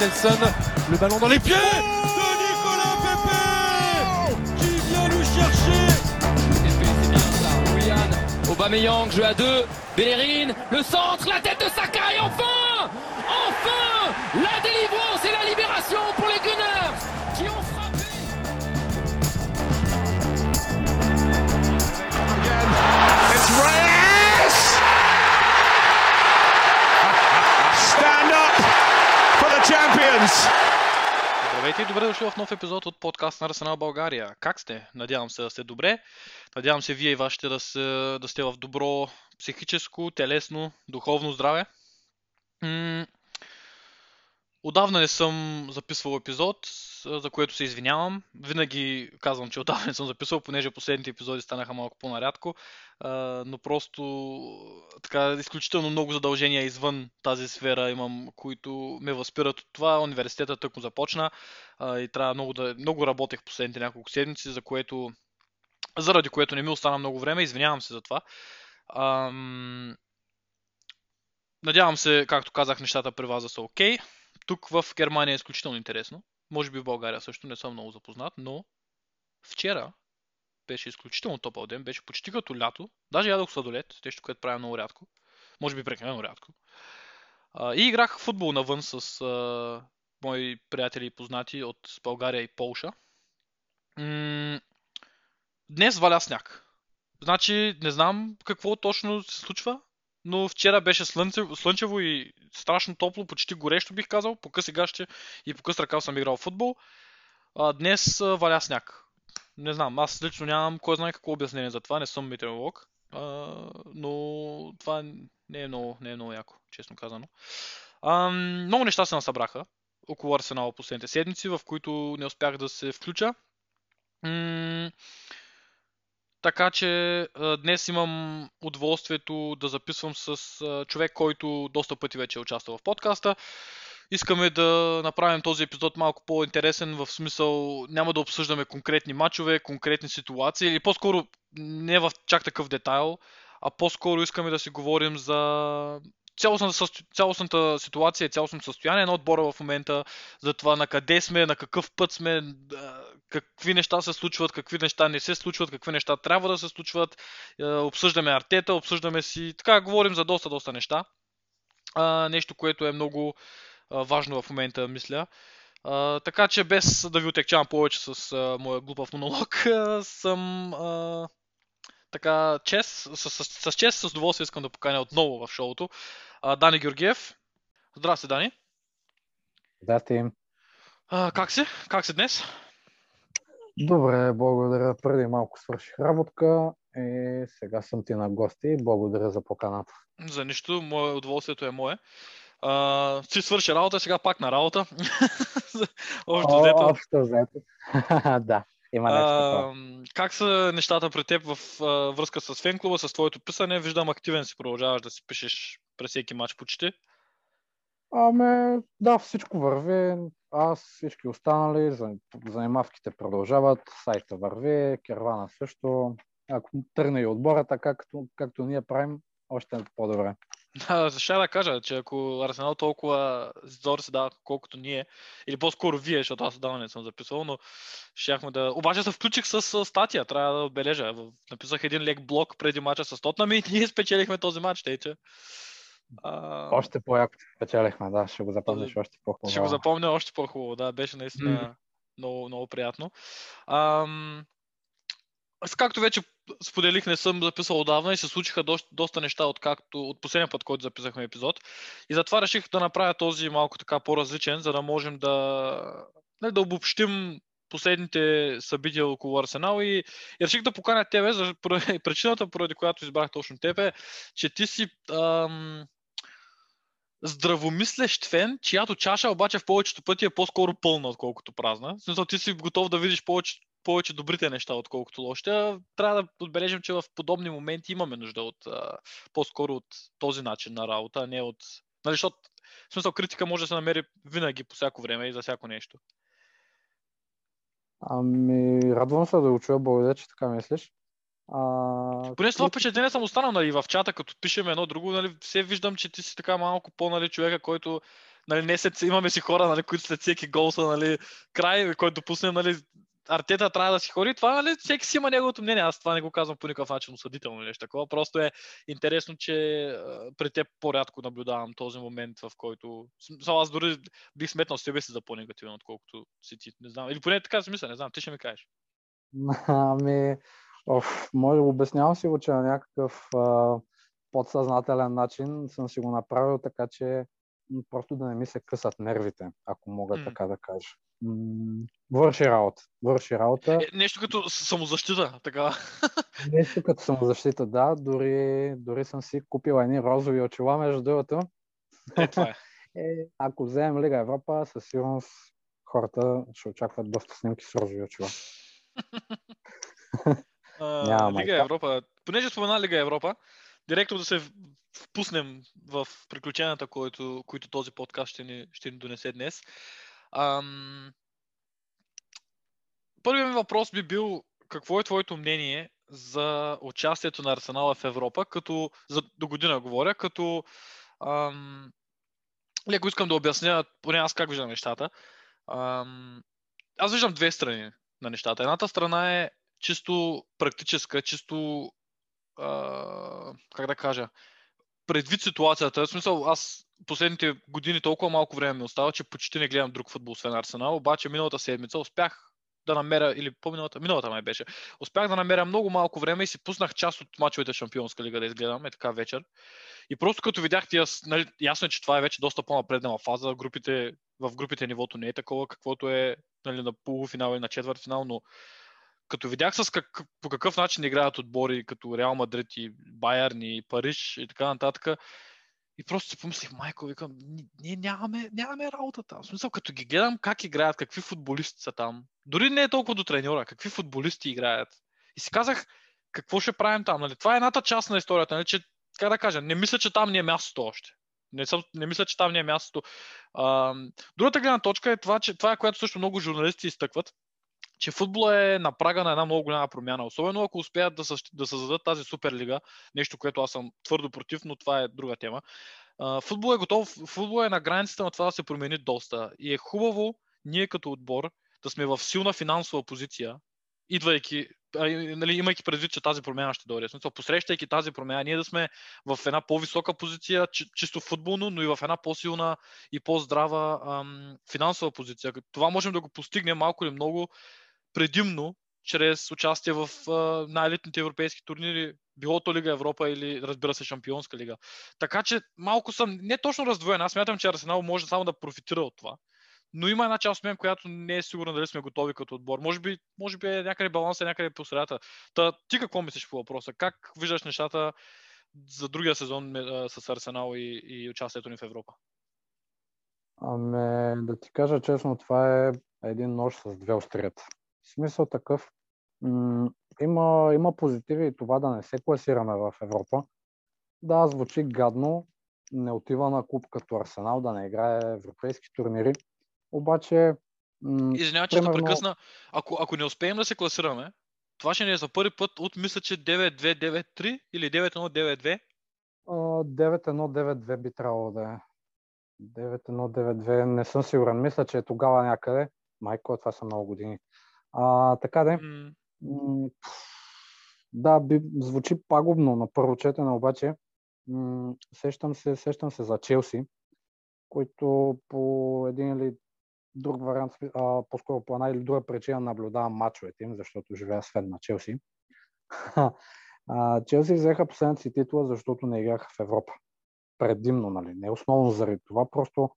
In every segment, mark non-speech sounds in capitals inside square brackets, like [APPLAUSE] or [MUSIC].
Nelson. Le ballon dans les pieds de Nicolas Pepe qui vient nous chercher. c'est bien ça. Willian, Aubameyang, jeu à deux. Bellerin, le centre, la tête de Saka et enfin Enfin La délivrance et la libération pour Здравейте и добре дошли в нов епизод от подкаст на Арсенал България. Как сте? Надявам се да сте добре. Надявам се вие и вашите да, се, да сте в добро психическо, телесно, духовно здраве. М- Отдавна не съм записвал епизод, за което се извинявам. Винаги казвам, че отдавна не съм записвал, понеже последните епизоди станаха малко по-нарядко. Но просто така изключително много задължения извън тази сфера имам, които ме възпират от това. Университетът тък започна и трябва много да... Много работех последните няколко седмици, за което... Заради което не ми остана много време. Извинявам се за това. Ам... Надявам се, както казах, нещата при вас да са окей. Тук в Германия е изключително интересно. Може би в България също не съм много запознат, но вчера беше изключително топъл ден, беше почти като лято. Даже ядох сладолет, нещо, което правя много рядко. Може би прекалено рядко. И играх футбол навън с мои приятели и познати от България и Полша. Днес валя сняг. Значи не знам какво точно се случва, но вчера беше слънце, слънчево и страшно топло, почти горещо бих казал. По къси гащи и по къс ръкав съм играл в футбол. А, днес а, валя сняг. Не знам, аз лично нямам кой знае какво обяснение за това, не съм метеоролог. А, но това не е много, не е много яко, честно казано. А, много неща се насъбраха около Арсенал последните седмици, в които не успях да се включа. М- така че днес имам удоволствието да записвам с човек, който доста пъти вече е участвал в подкаста. Искаме да направим този епизод малко по-интересен, в смисъл няма да обсъждаме конкретни матчове, конкретни ситуации, или по-скоро не в чак такъв детайл, а по-скоро искаме да си говорим за цялостната, цялостната ситуация и цялостното състояние на отбора в момента, за това на къде сме, на какъв път сме, какви неща се случват, какви неща не се случват, какви неща трябва да се случват. Е, Обсъждаме артета, обсъждаме си, така говорим за доста, доста неща. Нещо, което е много важно в момента, мисля. А, така че без да ви отекчавам повече с а, моя глупав монолог, [LAUGHS] а, съм а, така чест, с, с, с, с чест, с удоволствие искам да поканя отново в шоуто а, Дани Георгиев. Здрасти, Дани. Здрасти. А, как си? Как си днес? Добре, благодаря. Преди малко свърших работка и сега съм ти на гости. Благодаря за поканата. За нищо, мое удоволствието е мое. А, си свърши работа, сега пак на работа. [LAUGHS] Общо взето. Общо взето. [LAUGHS] да, има. А, как са нещата при теб в а, връзка с фенклуба, с твоето писане? Виждам активен си продължаваш да си пишеш през всеки матч почти. Ами, да, всичко върви. Аз, всички останали, за- занимавките продължават, сайта върви, кервана също. Ако тръгне и отбора така, както, както ние правим, още е по-добре. [LAUGHS] Да, ще да кажа, че ако Арсенал толкова зор се дава, колкото ние, или по-скоро вие, защото аз отдавна не съм записвал, но щяхме да... Обаче се включих с статия, трябва да отбележа. Написах един лек блок преди мача с Тотнам и [LAUGHS] ние спечелихме този матч, тъй че... А, Още по-яко спечелихме, да, ще го запомниш Този- още по-хубаво. Ще го запомня още по-хубаво, да, беше наистина М. много, много приятно. Ам... Както вече споделих, не съм записал отдавна и се случиха доста, доста неща от, както, от последния път, който записахме епизод. И затова реших да направя този малко така по-различен, за да можем да, не, да обобщим последните събития около Арсенал и, и реших да поканя тебе, за [LAUGHS] причината, поради която избрах точно тебе, че ти си ам, здравомислещ фен, чиято чаша обаче в повечето пъти е по-скоро пълна, отколкото празна. В смисъл, ти си готов да видиш повече, повече добрите неща, отколкото лошите. Трябва да отбележим, че в подобни моменти имаме нужда от по-скоро от този начин на работа, а не от... Нали, защото, в смисъл, критика може да се намери винаги по всяко време и за всяко нещо. Ами, радвам се да го чуя, благодаря, че така мислиш. А, Поне с това впечатление съм останал нали, в чата, като пишем едно друго, нали, все виждам, че ти си така малко по-нали човека, който нали, не след, имаме си хора, нали, които след всеки гол са, нали, край, който допуснем, нали, Артета трябва да си ходи. Това, нали, всеки си има неговото мнение. Аз това не го казвам по никакъв начин осъдително нещо такова. Просто е интересно, че а, при теб по-рядко наблюдавам този момент, в който... Само аз дори бих сметнал себе си за по-негативен, отколкото си ти. Не знам. Или поне така си мисля, не знам. Ти ще ми кажеш. [LAUGHS] Ами, оф, може обяснявам си го, че на някакъв а, подсъзнателен начин съм си го направил, така че просто да не ми се късат нервите, ако мога М. така да кажа. М, върши работа. Върши работа. Е, нещо като самозащита, така. [LAUGHS] Нещо като самозащита, да. Дори, дори съм си купил едни розови очила, между другото. Е, това е. [LAUGHS] Е, ако вземем Лига Европа, със сигурност хората ще очакват доста снимки с розови очила. [LAUGHS] Няма Лига майка. Европа. Понеже спомена Лига Европа, директно да се впуснем в приключенията, които, които този подкаст ще ни, ще ни донесе днес. Ам... Първият ми въпрос би бил какво е твоето мнение за участието на Арсенала в Европа, като за до година говоря, като ам... леко искам да обясня, поне аз как виждам нещата. Ам... Аз виждам две страни на нещата. Едната страна е чисто практическа, чисто как да кажа, предвид ситуацията, в смисъл аз последните години толкова малко време ми остава, че почти не гледам друг футбол, освен Арсенал, обаче миналата седмица успях да намеря, или по-миналата, миналата май беше, успях да намеря много малко време и си пуснах част от мачовете Шампионска лига да изгледам, е така вечер. И просто като видях тия, нали, ясно е, че това е вече доста по-напреднала фаза, групите, в групите нивото не е такова, каквото е нали, на полуфинал и на четвъртфинал, но като видях с как, по какъв начин играят отбори като Реал Мадрид и Байерн и Париж и така нататък, и просто си помислих, майко, викам, «Ни- ние нямаме, нямаме работа там. В смисъл, като ги гледам как играят, какви футболисти са там. Дори не е толкова до треньора, какви футболисти играят. И си казах, какво ще правим там? Нали? Това е едната част на историята, нали? че, как да кажа, не мисля, че там ни е мястото още. Не, съм, не мисля, че там ни е мястото. А, другата гледна точка е това, че това е което също много журналисти изтъкват, че футбола е на прага на една много голяма промяна. Особено ако успеят да, същ... да създадат тази суперлига, нещо, което аз съм твърдо против, но това е друга тема. Футбол е готов, футбол е на границата на това да се промени доста. И е хубаво ние като отбор да сме в силна финансова позиция, идвайки, нали, имайки предвид, че тази промяна ще дойде. Смисъл, посрещайки тази промяна, ние да сме в една по-висока позиция, чи- чисто футболно, но и в една по-силна и по-здрава ам, финансова позиция. Това можем да го постигнем малко или много предимно чрез участие в най-елитните европейски турнири, било то Лига Европа или разбира се Шампионска лига. Така че малко съм не точно раздвоен. Аз смятам, че Арсенал може само да профитира от това. Но има една част от мен, която не е сигурна дали сме готови като отбор. Може би, може би е някъде баланса, някъде по средата. Та, ти какво мислиш по въпроса? Как виждаш нещата за другия сезон с Арсенал и, и участието ни в Европа? Ами, да ти кажа честно, това е един нож с две острията. В смисъл такъв, м- има, има позитиви и това да не се класираме в Европа. Да, звучи гадно, не отива на клуб като Арсенал да не играе европейски турнири, обаче м- Извинявай, че примерно- прекъсна. Ако, ако не успеем да се класираме, това ще ни е за първи път от мисля, че 9-2-9-3 или 9-1-9-2. а, 9-1-9-2 би трябвало да е. 9-1-9-2, не съм сигурен. Мисля, че е тогава някъде. Майко, това са много години. А, така М, пф, Да, би, звучи пагубно на първо четене, обаче м- сещам, се, сещам се за Челси, които по един или друг вариант, а, по-скоро по една или друга причина наблюдавам мачовете им, защото живея с фен на Челси. а, Челси взеха последната си титла, защото не играха в Европа. Предимно, нали? Не основно заради това, просто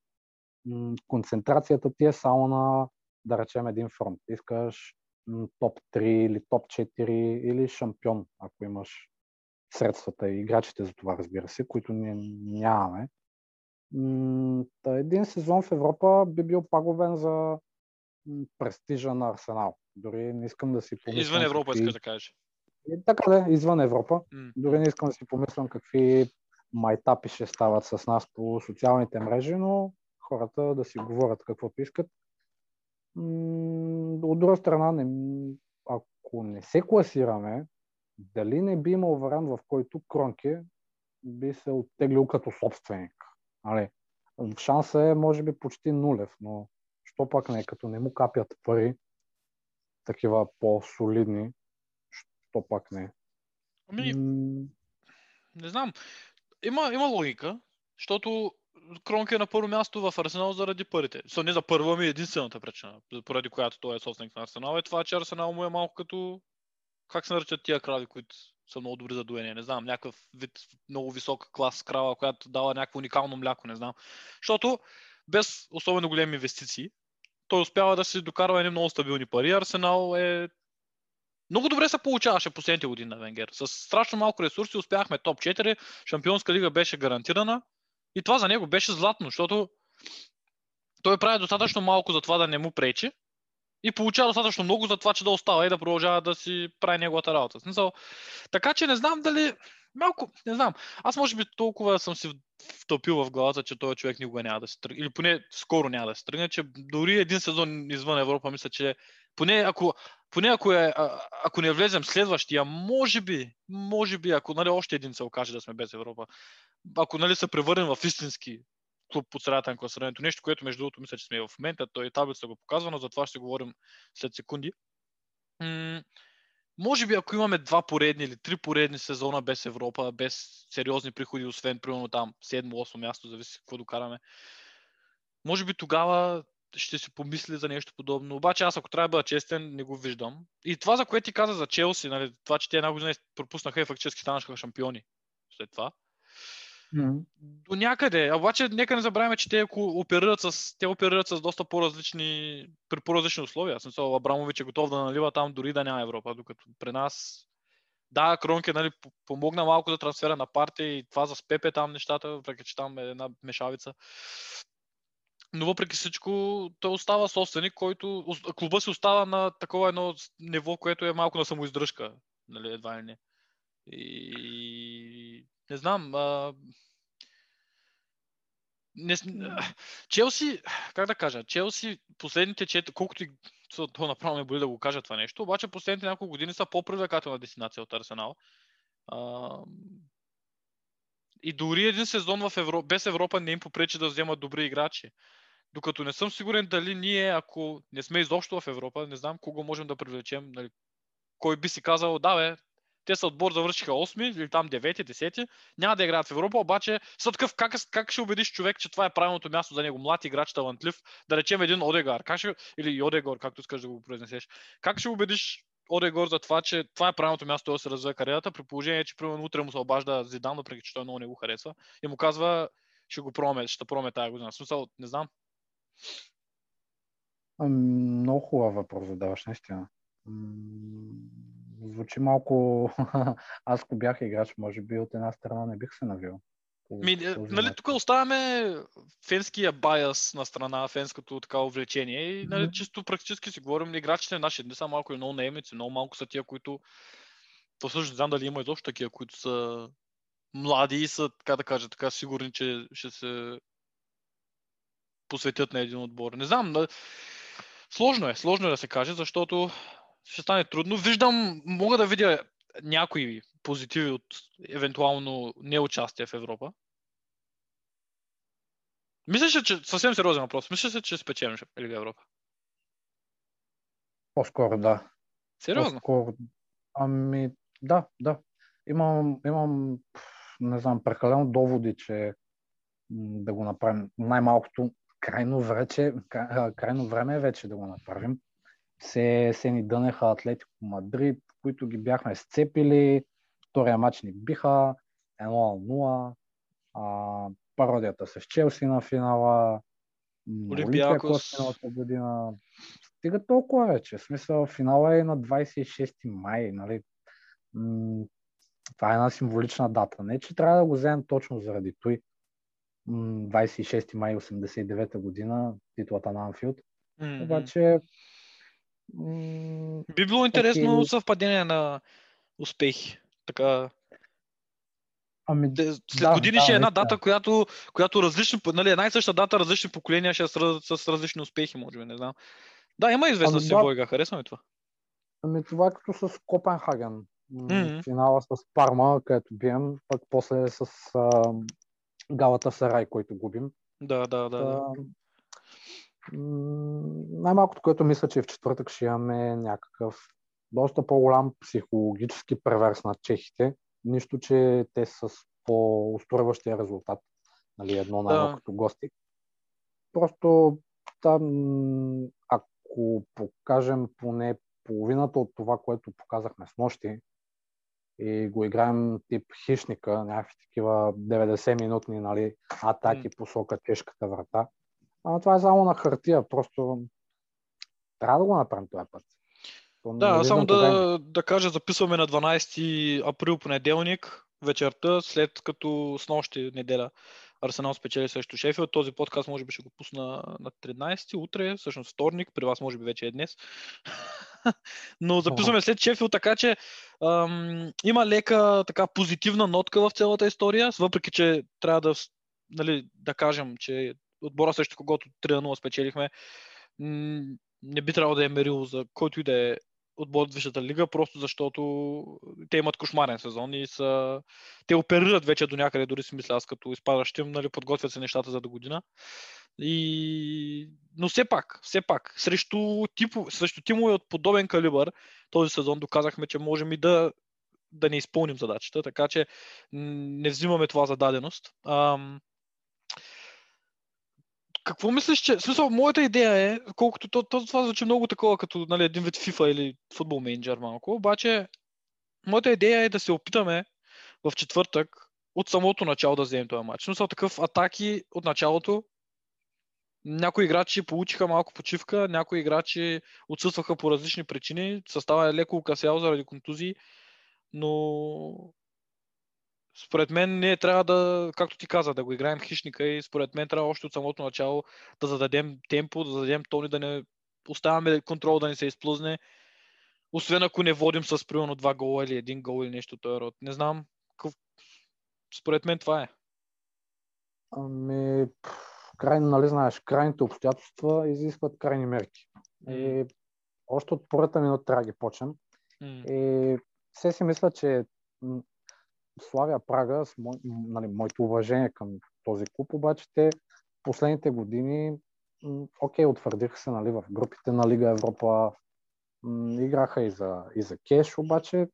м- концентрацията ти е само на, да речем, един фронт. Искаш топ 3 или топ 4 или шампион, ако имаш средствата и играчите за това, разбира се, които ние нямаме. Та един сезон в Европа би бил пагубен за престижа на Арсенал. Дори не искам да си помислям... Извън Европа, какви... искаш да кажеш. И Така да, извън Европа. М. Дори не искам да си помислям какви майтапи ще стават с нас по социалните мрежи, но хората да си говорят каквото искат. От друга страна, не, ако не се класираме, дали не би имал вариант, в който Кронке би се оттеглил като собственик? Нали? Шанса е, може би, почти нулев, но що пак не, като не му капят пари, такива по-солидни, що пак не. Ами, не знам. Има, има логика, защото Кронке е на първо място в Арсенал заради парите. Со не за първа ми единствената причина, поради която той е собственик на Арсенал, е това, че Арсенал му е малко като... Как се наричат тия крави, които са много добри за доение? Не знам, някакъв вид много висок клас крава, която дава някакво уникално мляко, не знам. Защото без особено големи инвестиции, той успява да си докарва едни много стабилни пари. Арсенал е много добре се получаваше последните години на Венгер. С страшно малко ресурси успяхме топ 4, Шампионска лига беше гарантирана и това за него беше златно, защото той прави достатъчно малко за това да не му пречи и получава достатъчно много за това, че да остава и да продължава да си прави неговата работа. Смисъл, така че не знам дали малко, не знам. Аз може би толкова съм си втопил в главата, че този човек никога няма да се тръгне. Или поне скоро няма да се тръгне, че дори един сезон извън Европа, мисля, че поне ако, поне ако, е, ако не влезем следващия, може би, може би, ако нали, още един се окаже да сме без Европа, ако нали, се превърнем в истински клуб по средата на класирането, нещо, което между другото мисля, че сме в момента, той таблица го показва, но за това ще говорим след секунди. М- може би ако имаме два поредни или три поредни сезона без Европа, без сериозни приходи, освен примерно там 7-8 място, зависи какво докараме, може би тогава ще си помисли за нещо подобно. Обаче аз ако трябва да бъда честен, не го виждам. И това, за което ти каза за Челси, нали, това, че те една година пропуснаха и фактически станаха шампиони след това. м, До някъде. Обаче нека не забравяме, че те ако оперират с, те оперират с доста по-различни, при по-различни условия. Смисъл, Абрамович е готов да налива там дори да няма Европа, докато при нас да, Кронке нали, по- помогна малко за трансфера на партия и това за Спепе там нещата, въпреки че там е една мешавица. Но въпреки всичко, той остава собственик, който клуба си остава на такова едно ниво, което е малко на самоиздръжка. Нали, едва ли не. И не знам. А... Не, Челси, как да кажа, Челси последните четири, колкото и то направо ме боли да го кажа това нещо, обаче последните няколко години са по-привлекателна дестинация от Арсенал. А, и дори един сезон в Евро... без Европа не им попречи да вземат добри играчи. Докато не съм сигурен дали ние, ако не сме изобщо в Европа, не знам кого можем да привлечем, нали, кой би си казал, да бе, те са отбор завършиха 8 или там 9, 10, няма да играят в Европа, обаче са такъв, как, как ще убедиш човек, че това е правилното място за него, млад играч, талантлив, да речем един Одегар, как ще, или Одегор, както искаш да го произнесеш, как ще убедиш Одегор за това, че това е правилното място да се развива кариерата, при положение, че примерно утре му се обажда Зидан, въпреки че той много не го харесва, и му казва, ще го пробваме, ще пробваме тази година. В смисъл, не знам. Много хубав въпрос задаваш, наистина. Звучи малко... [LAUGHS] Аз ако бях играч, може би от една страна не бих се навил. Ми, нали, тук оставяме фенския байас на страна, фенското така увлечение и нали, чисто практически си говорим, играчите наши не са малко или много наемници, много малко са тия, които то всъщност не знам дали има изобщо такива, които са млади и са, така да кажа, така сигурни, че ще се посветят на един отбор. Не знам, да... сложно е, сложно е да се каже, защото ще стане трудно. Виждам, мога да видя някои позитиви от евентуално неучастие в Европа. Мислиш, че съвсем сериозен въпрос. Мислиш, че спечелим Лига Европа? По-скоро да. Сериозно? По-скоро... Ами, да, да. Имам, имам, не знам, прекалено доводи, че да го направим. Най-малкото крайно, вече, кра- крайно време е вече да го направим. Се, се ни дънеха Атлетико Мадрид, които ги бяхме сцепили. Втория матч ни биха 1-0. А, пародията с Челси на финала. Олимпиакос. Олимпиакос миналата година. Стига толкова вече. В смисъл, финала е на 26 май. Нали? М, това е една символична дата. Не, че трябва да го вземем точно заради той. М, 26 май 89 година, титлата на Анфилд. Мгм. Обаче, м, Би било интересно Окей. съвпадение на успехи. Така, ами, след Да, години да, ще е една наистина. дата, която, която различни, нали, една и съща дата, различни поколения ще е с, с различни успехи, може би, не знам. Да, има известна Ами да. символика, харесва ми това. ами това е като с Копенхаген. Мгм. Финала с Парма, където бием, пък после с а, Галата Сарай, който губим. Да, да, да. да. Най-малкото, което мисля, че в четвъртък ще имаме някакъв доста по-голям психологически преверс на чехите. Нищо, че те са с по-устойващия резултат. Нали, едно на едно Да. като гости. Просто там, ако покажем поне половината от това, което показахме с нощи и го играем тип хищника, някакви такива 90-минутни нали, атаки М. посока чешката врата. Ама това е само на хартия, просто трябва да го направим този път. То Да, само да, да кажа, записваме на 12 април понеделник вечерта, след като с нощи неделя Арсенал спечели срещу Шефилд. Този подкаст може би ще го пусна на 13 утре, всъщност вторник, при вас може би вече е днес. [LAUGHS] Но записваме след Шефилд, така че ам, има лека така позитивна нотка в цялата история, въпреки че трябва да, нали, да кажем, че отбора срещу когото 3-0 спечелихме, не би трябвало да е мерило за който и да е отбор от Висшата лига, просто защото те имат кошмарен сезон и са... те оперират вече до някъде, дори си мисля аз като изпадащи, нали, подготвят се нещата за до година. И... Но все пак, все пак, срещу, типо, срещу тимове от подобен калибър този сезон доказахме, че можем и да, да не изпълним задачата, така че не взимаме това за даденост. Ам, какво мислиш, че... В смисъл, моята идея е, колкото то, то, това звучи много такова, като нали, един вид FIFA или футбол менеджер малко, обаче моята идея е да се опитаме в четвъртък от самото начало да вземем този матч. Смисъл такъв атаки от началото. Някои играчи получиха малко почивка, някои играчи отсъстваха по различни причини. Състава е леко укъсял заради контузии, но според мен ние трябва да, както ти каза, да го играем хищника и според мен трябва още от самото начало да зададем темпо, да зададем тони, да не оставяме контрол да не се изплъзне. Освен ако не водим с примерно два гола или един гол или нещо този род. Не знам. Какъв... Според мен това е. Ами, крайно, нали знаеш, крайните обстоятелства изискват крайни мерки. И още от първата минута трябва да ги почнем. М. И все си мисля, че Славя Прага, с мой, нали, моето уважение към този клуб, обаче те последните години, окей, утвърдиха се нали, в групите на Лига Европа, играха и за, и за кеш, обаче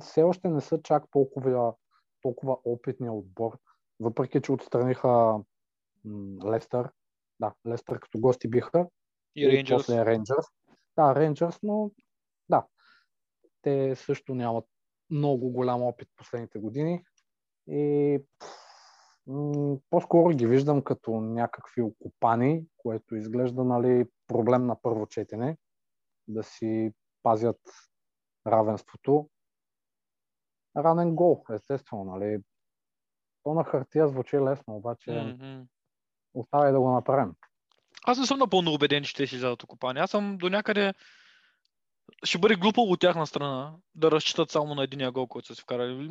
все още не са чак толкова, толкова опитния отбор, въпреки че отстраниха Лестър. Да, Лестър като гости биха. И Рейнджърс. После Рейнджърс. Да, Рейнджърс, но да. Те също нямат много голям опит последните години. И по-скоро ги виждам като някакви окупани, което изглежда нали, проблем на първо четене, да си пазят равенството. Ранен гол, естествено, нали. То на хартия звучи лесно, обаче Мгм. оставай да го направим. Аз не съм напълно убеден, че те си вземат окупани. Аз съм до някъде... Ще бъде глупо от тяхна страна да разчитат само на единия гол, който са си вкарали.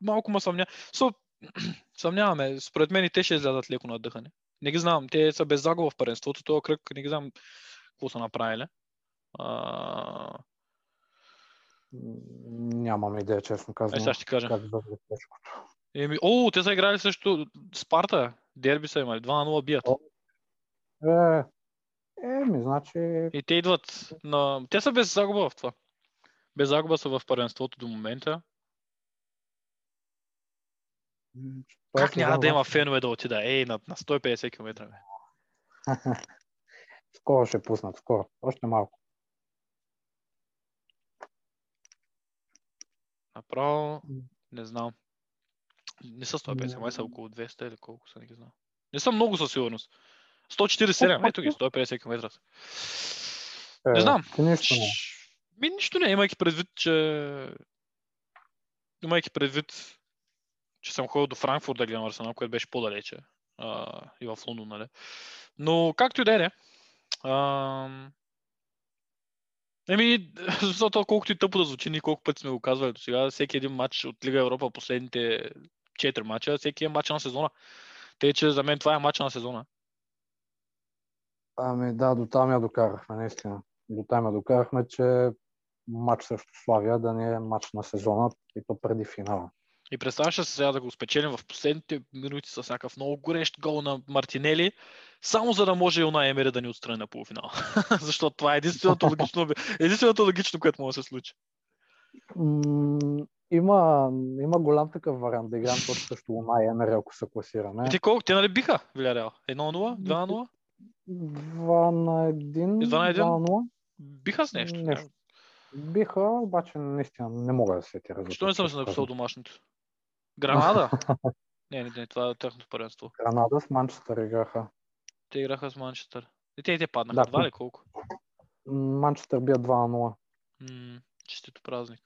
Малко ме съмня. So, [CLEARS THROAT] съмняваме. Според мен и те ще излязат леко на дъхане. Не ги знам. Те са без загуба в паренството. Това кръг не ги знам какво са направили. А... Нямам идея, честно Е, казвам. сега ще кажа. Как. Еми, о, те са играли също Спарта. Дерби са имали. 2 на 0 бият. О. Е, е, ми, значи, И те идват на... Те са без загуба в това. Без загуба са в паренството до момента. м, Как няма да има фенове да отида? Ей, на, на 150 км. Бе. [LAUGHS] Скоро ще пуснат, скоро. Още малко. Направо, не знам. Не са 150, Не май са около 200 или колко са, не ги знам. Не са много със сигурност. 147, Колко ето ги, пъти? 150 км. Е, Не знам. Нищо не. Ми нищо не, имайки предвид, че... Имайки предвид, че съм ходил до Франкфурт да гледам Арсенал, което беше по-далече. А, и в Лондон, нали? Но както и да е, не. Еми, [LAUGHS] защото колкото и тъпо да звучи, ние колко пъти сме го казвали до сега, всеки един матч от Лига Европа, последните 4 мача, всеки е матч на сезона. Те, че за мен това е матч на сезона. Ами да, до там я докарахме, наистина. До там я докарахме, че матч срещу Славия да не е матч на сезона и то преди финала. И представяш ли се сега да го спечелим в последните минути с някакъв много горещ гол на Мартинели, само за да може Юна Емери да ни отстрани на полуфинал. [LAUGHS] Защото това е единственото логично, единственото логично, което може да се случи. М, има, има голям такъв вариант да играем точно срещу Луна и Емери, ако се класираме. И ти колко? Те нали биха Виляреал? 1 на 0? 2 на 0? 2 на 1. И два на един? 2 на 0. Биха с нещо. Нещо. Биха, обаче наистина не мога да се резултат. Защо не съм се написал домашното? Гранада? [LAUGHS] не, не, не, това е тяхното първенство. Гранада с Манчестър играха. Те играха с Манчестър. И те, и те паднаха. Да, Два ли колко? Манчестър бия 2 на 0. М, честито празник.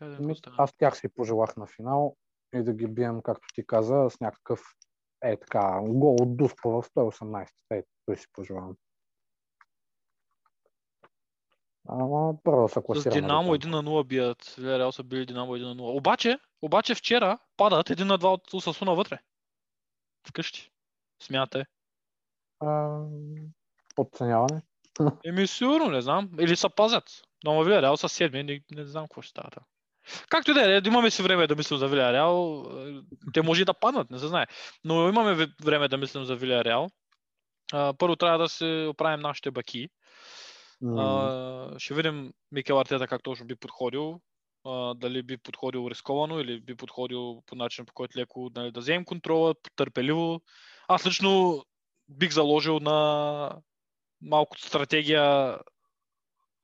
Да Ми. Аз тях си пожелах на финал и да ги бием, както ти каза, с някакъв е така, гол от Дуспа в 118. Е, той си пожелавам. Ама първо да се С класираме. Динамо до там. 1 на 0 бият. Виляреал са били Динамо 1 на 0. Обаче, обаче вчера падат 1 на 2 от Осасуна вътре. Вкъщи. Смятай. А, Подценяване. [LAUGHS] Еми сигурно, не знам. Или са пазят. Но ма Виляреал са седми, не, не знам какво ще става. Както и да е, имаме си време да мислим за Виляреал. Е, Те може и да паднат, не се знае. Но имаме време да мислим за Виляреал. А, Първо трябва да се оправим нашите баки. М, А, ще видим Микел Артета как точно би подходил. А, дали би подходил рисковано или би подходил по начин, по който леко нали, да вземем контрола, търпеливо. Аз лично бих заложил на малко стратегия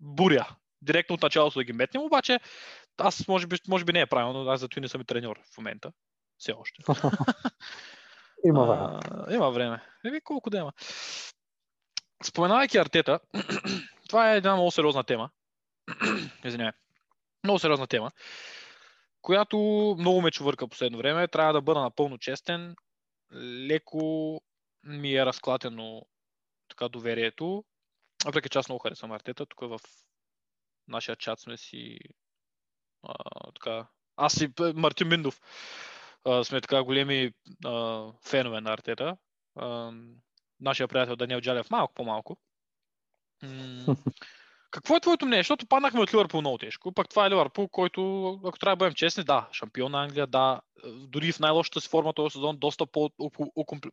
буря. Директно от началото да ги метнем, обаче аз може би, може би не е правилно, аз зато и не съм и треньор в момента. Все още. [LAUGHS] Има време. А, има време. Еми, колко да има. Споменавайки Артета, [CLEARS THROAT] това е една много сериозна тема. [CLEARS THROAT] Извинявай. Много сериозна тема, която много ме чувърка последно време. Трябва да бъда напълно честен. Леко ми е разклатено така доверието. Въпреки че аз много харесвам Артета, тук в нашия чат сме си така. Аз и п- Мартин Миндов сме така големи а, фенове на Артета. А, нашия приятел Даниел Джалев малко по-малко. М, [LAUGHS] Какво е твоето мнение? Защото паднахме от Ливърпул много тежко. Пък това е Ливърпул, който, ако трябва да бъдем честни, да, шампион на Англия, да, е, дори в най-лошата си форма този сезон, доста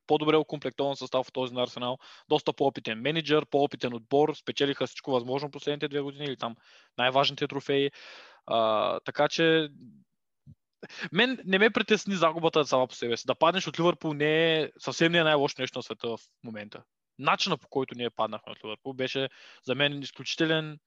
по-добре окомплектован състав в този на Арсенал, доста по-опитен менеджер, по-опитен отбор, спечелиха всичко възможно последните две години или там най-важните трофеи. А, така че мен не ме притесни загубата сама по себе си. Да паднеш от Ливърпул не е съвсем не е най-лошо нещо на света в момента. Начинът по който ние паднахме от Ливърпул беше за мен изключителен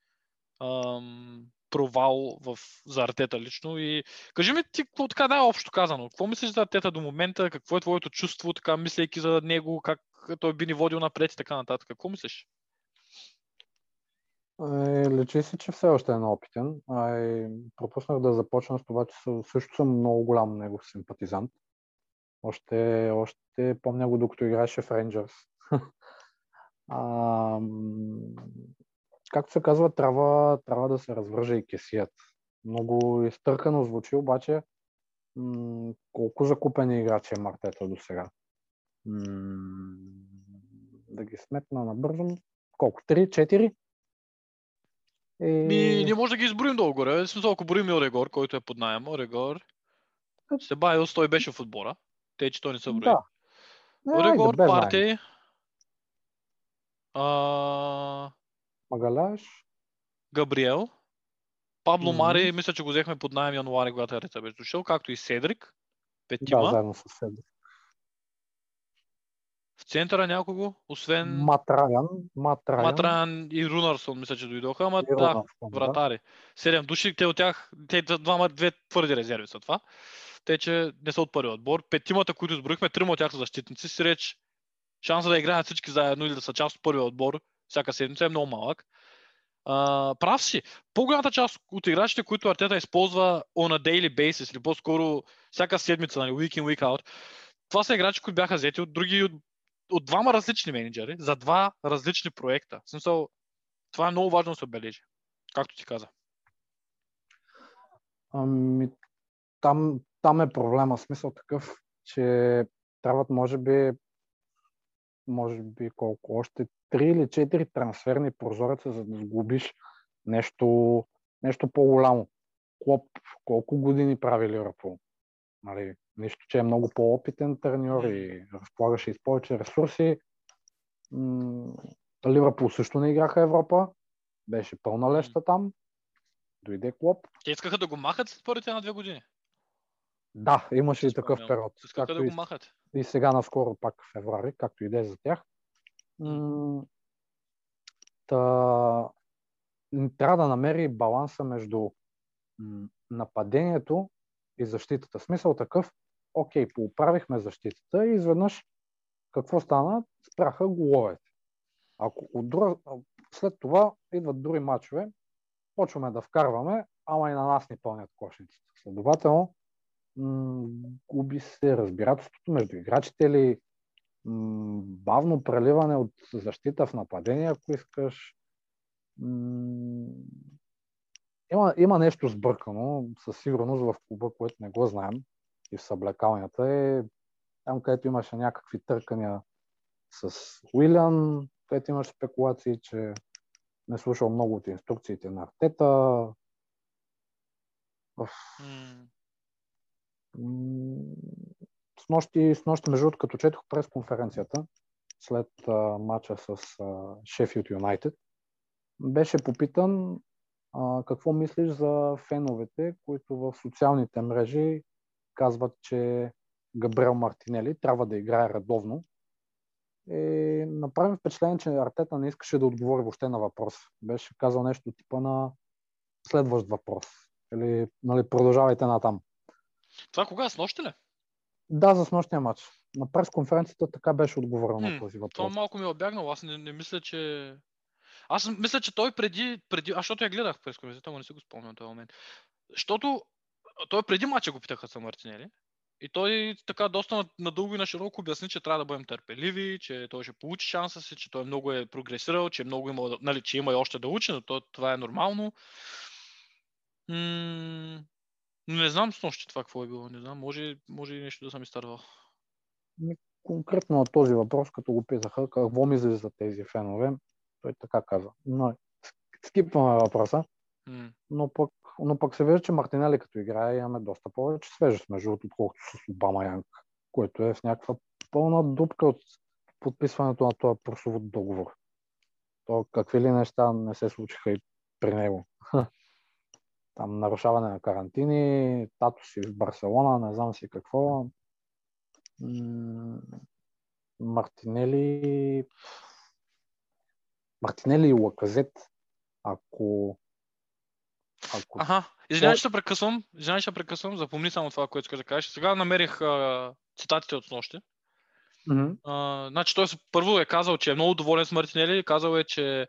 ам, провал в, за Артета лично. И кажи ми ти, какво така най-общо казано, какво мислиш за Артета до момента, какво е твоето чувство, така мислейки за него, как той би ни водил напред и така нататък. Какво мислиш? Е, лечи си, че все още е неопитен. А и пропуснах да започна с това, че съ- също съм много голям негов симпатизант. Още, още помня го, докато играеше в Рейнджърс. [LAUGHS] а, както се казва, трябва, трябва да се развърже и кесият. Много изтъркано звучи, обаче м- колко закупени играчи е Мартета до сега. М- да ги сметна набързо. Колко? 3-4? И... Ми, ние може да ги изброим долу-горе. В смисъл, ако броим Орегор, който е под найем, Орегор, Себайос, той беше в отбора. Те, че той не са брои. Да. Е, Орегор, заем. Партей, а, Магаляш. Габриел, Пабло Мгм. Мари, мисля, че го взехме под найем януари, когато Ареца беше дошъл, както и Седрик, Да, петима. заедно с Седи. В центъра някого, освен Матраян. Матраян. Матран и Рунарсон, мисля, че дойдоха, ама да, Роналдсон, да. вратари. Седем души, те от тях, те двама, две твърди резерви са това. Те, че не са от първи отбор. Петимата, които изброихме, трима от тях са защитници, си реч шанса да играят всички заедно или да са част от първия отбор всяка седмица е много малък. А, прав си. По-голямата част от играчите, които Артета използва on a daily basis, или по-скоро всяка седмица, нали, week in, week out, това са играчи, които бяха взети от други, от, от двама различни менеджери, за два различни проекта. Смисъл, това е много важно да се отбележи. Както ти каза. Ами, там, там е проблема. Смисъл такъв, че трябват, може би, може би колко, още 3 или 4 трансферни прозореца, за да сглобиш нещо, нещо по-голямо. Клоп колко години прави Ливърпул? Нали, нищо, че е много по-опитен треньор и разполагаше и с повече ресурси. М, Ливърпул също не играха Европа. Беше пълна леща там. Дойде Клоп. Те искаха да го махат след първите една-две години. Да, имаше и такъв период. Както да и, го махат. и сега наскоро пак в феврари, както и да е за тях. М, Та, трябва да намери баланса между м, нападението и защитата. Смисъл такъв, окей, поуправихме защитата и изведнъж какво стана? Спряха головете. Ако от друга, след това идват други матчове, почваме да вкарваме, ама и на нас ни пълнят кошниците. Следователно, губи се разбирателството между играчите или м, бавно преливане от защита в нападение, ако искаш. Има, има нещо сбъркано, със сигурност в клуба, което не го знаем и в съблекалнята е там, където имаше някакви търкания с Уилян, където имаше спекулации, че не слушал много от инструкциите на Артета. С нощи, с нощи между другото, като четох през конференцията след а, матча с Шефилд Юнайтед, беше попитан а, какво мислиш за феновете, които в социалните мрежи казват, че Габриел Мартинели трябва да играе редовно. И направим впечатление, че Артета не искаше да отговори въобще на въпрос. Беше казал нещо типа на следващ въпрос. Или нали, продължавайте натам. Това кога? С нощи ли? Да, за снощния матч. На пресконференцията така беше отговорено на този Това въпрос. малко ми е обягнало. Аз не, не мисля, че... Аз мисля, че той преди... преди... Аз защото я гледах през комисията, но не си го спомням в този момент. Защото той преди мача го питаха за Мартинели. И той така доста на- надълго и на широко обясни, че трябва да бъдем търпеливи, че той ще получи шанса си, че той много е прогресирал, че много има, нали, че има и още да учи, но то, това е нормално. М- не знам с нощи това какво е било, не знам, може, може и нещо да съм изтървал. Конкретно на този въпрос, като го питаха, какво мислиш за тези фенове, той така каза. Но, скипваме въпроса, М. но пък, но пък се вижда, че Мартинели като играе имаме доста повече свежест, между другото, отколкото с Обама Янг, което е в някаква пълна дупка от подписването на този прословут договор. То какви ли неща не се случиха и при него. Там нарушаване на карантини, тато си в Барселона, не знам си какво. Мартинели... Мартинели и Лаказет, ако... ако Аха, извинявай, се прекъсвам. Извинявай, се прекъсвам. Запомни само това, което искаш да кажеш. Сега намерих а, цитатите от нощи. Мгм. А, значи той първо е казал, че е много доволен с Мартинели. Казал е, че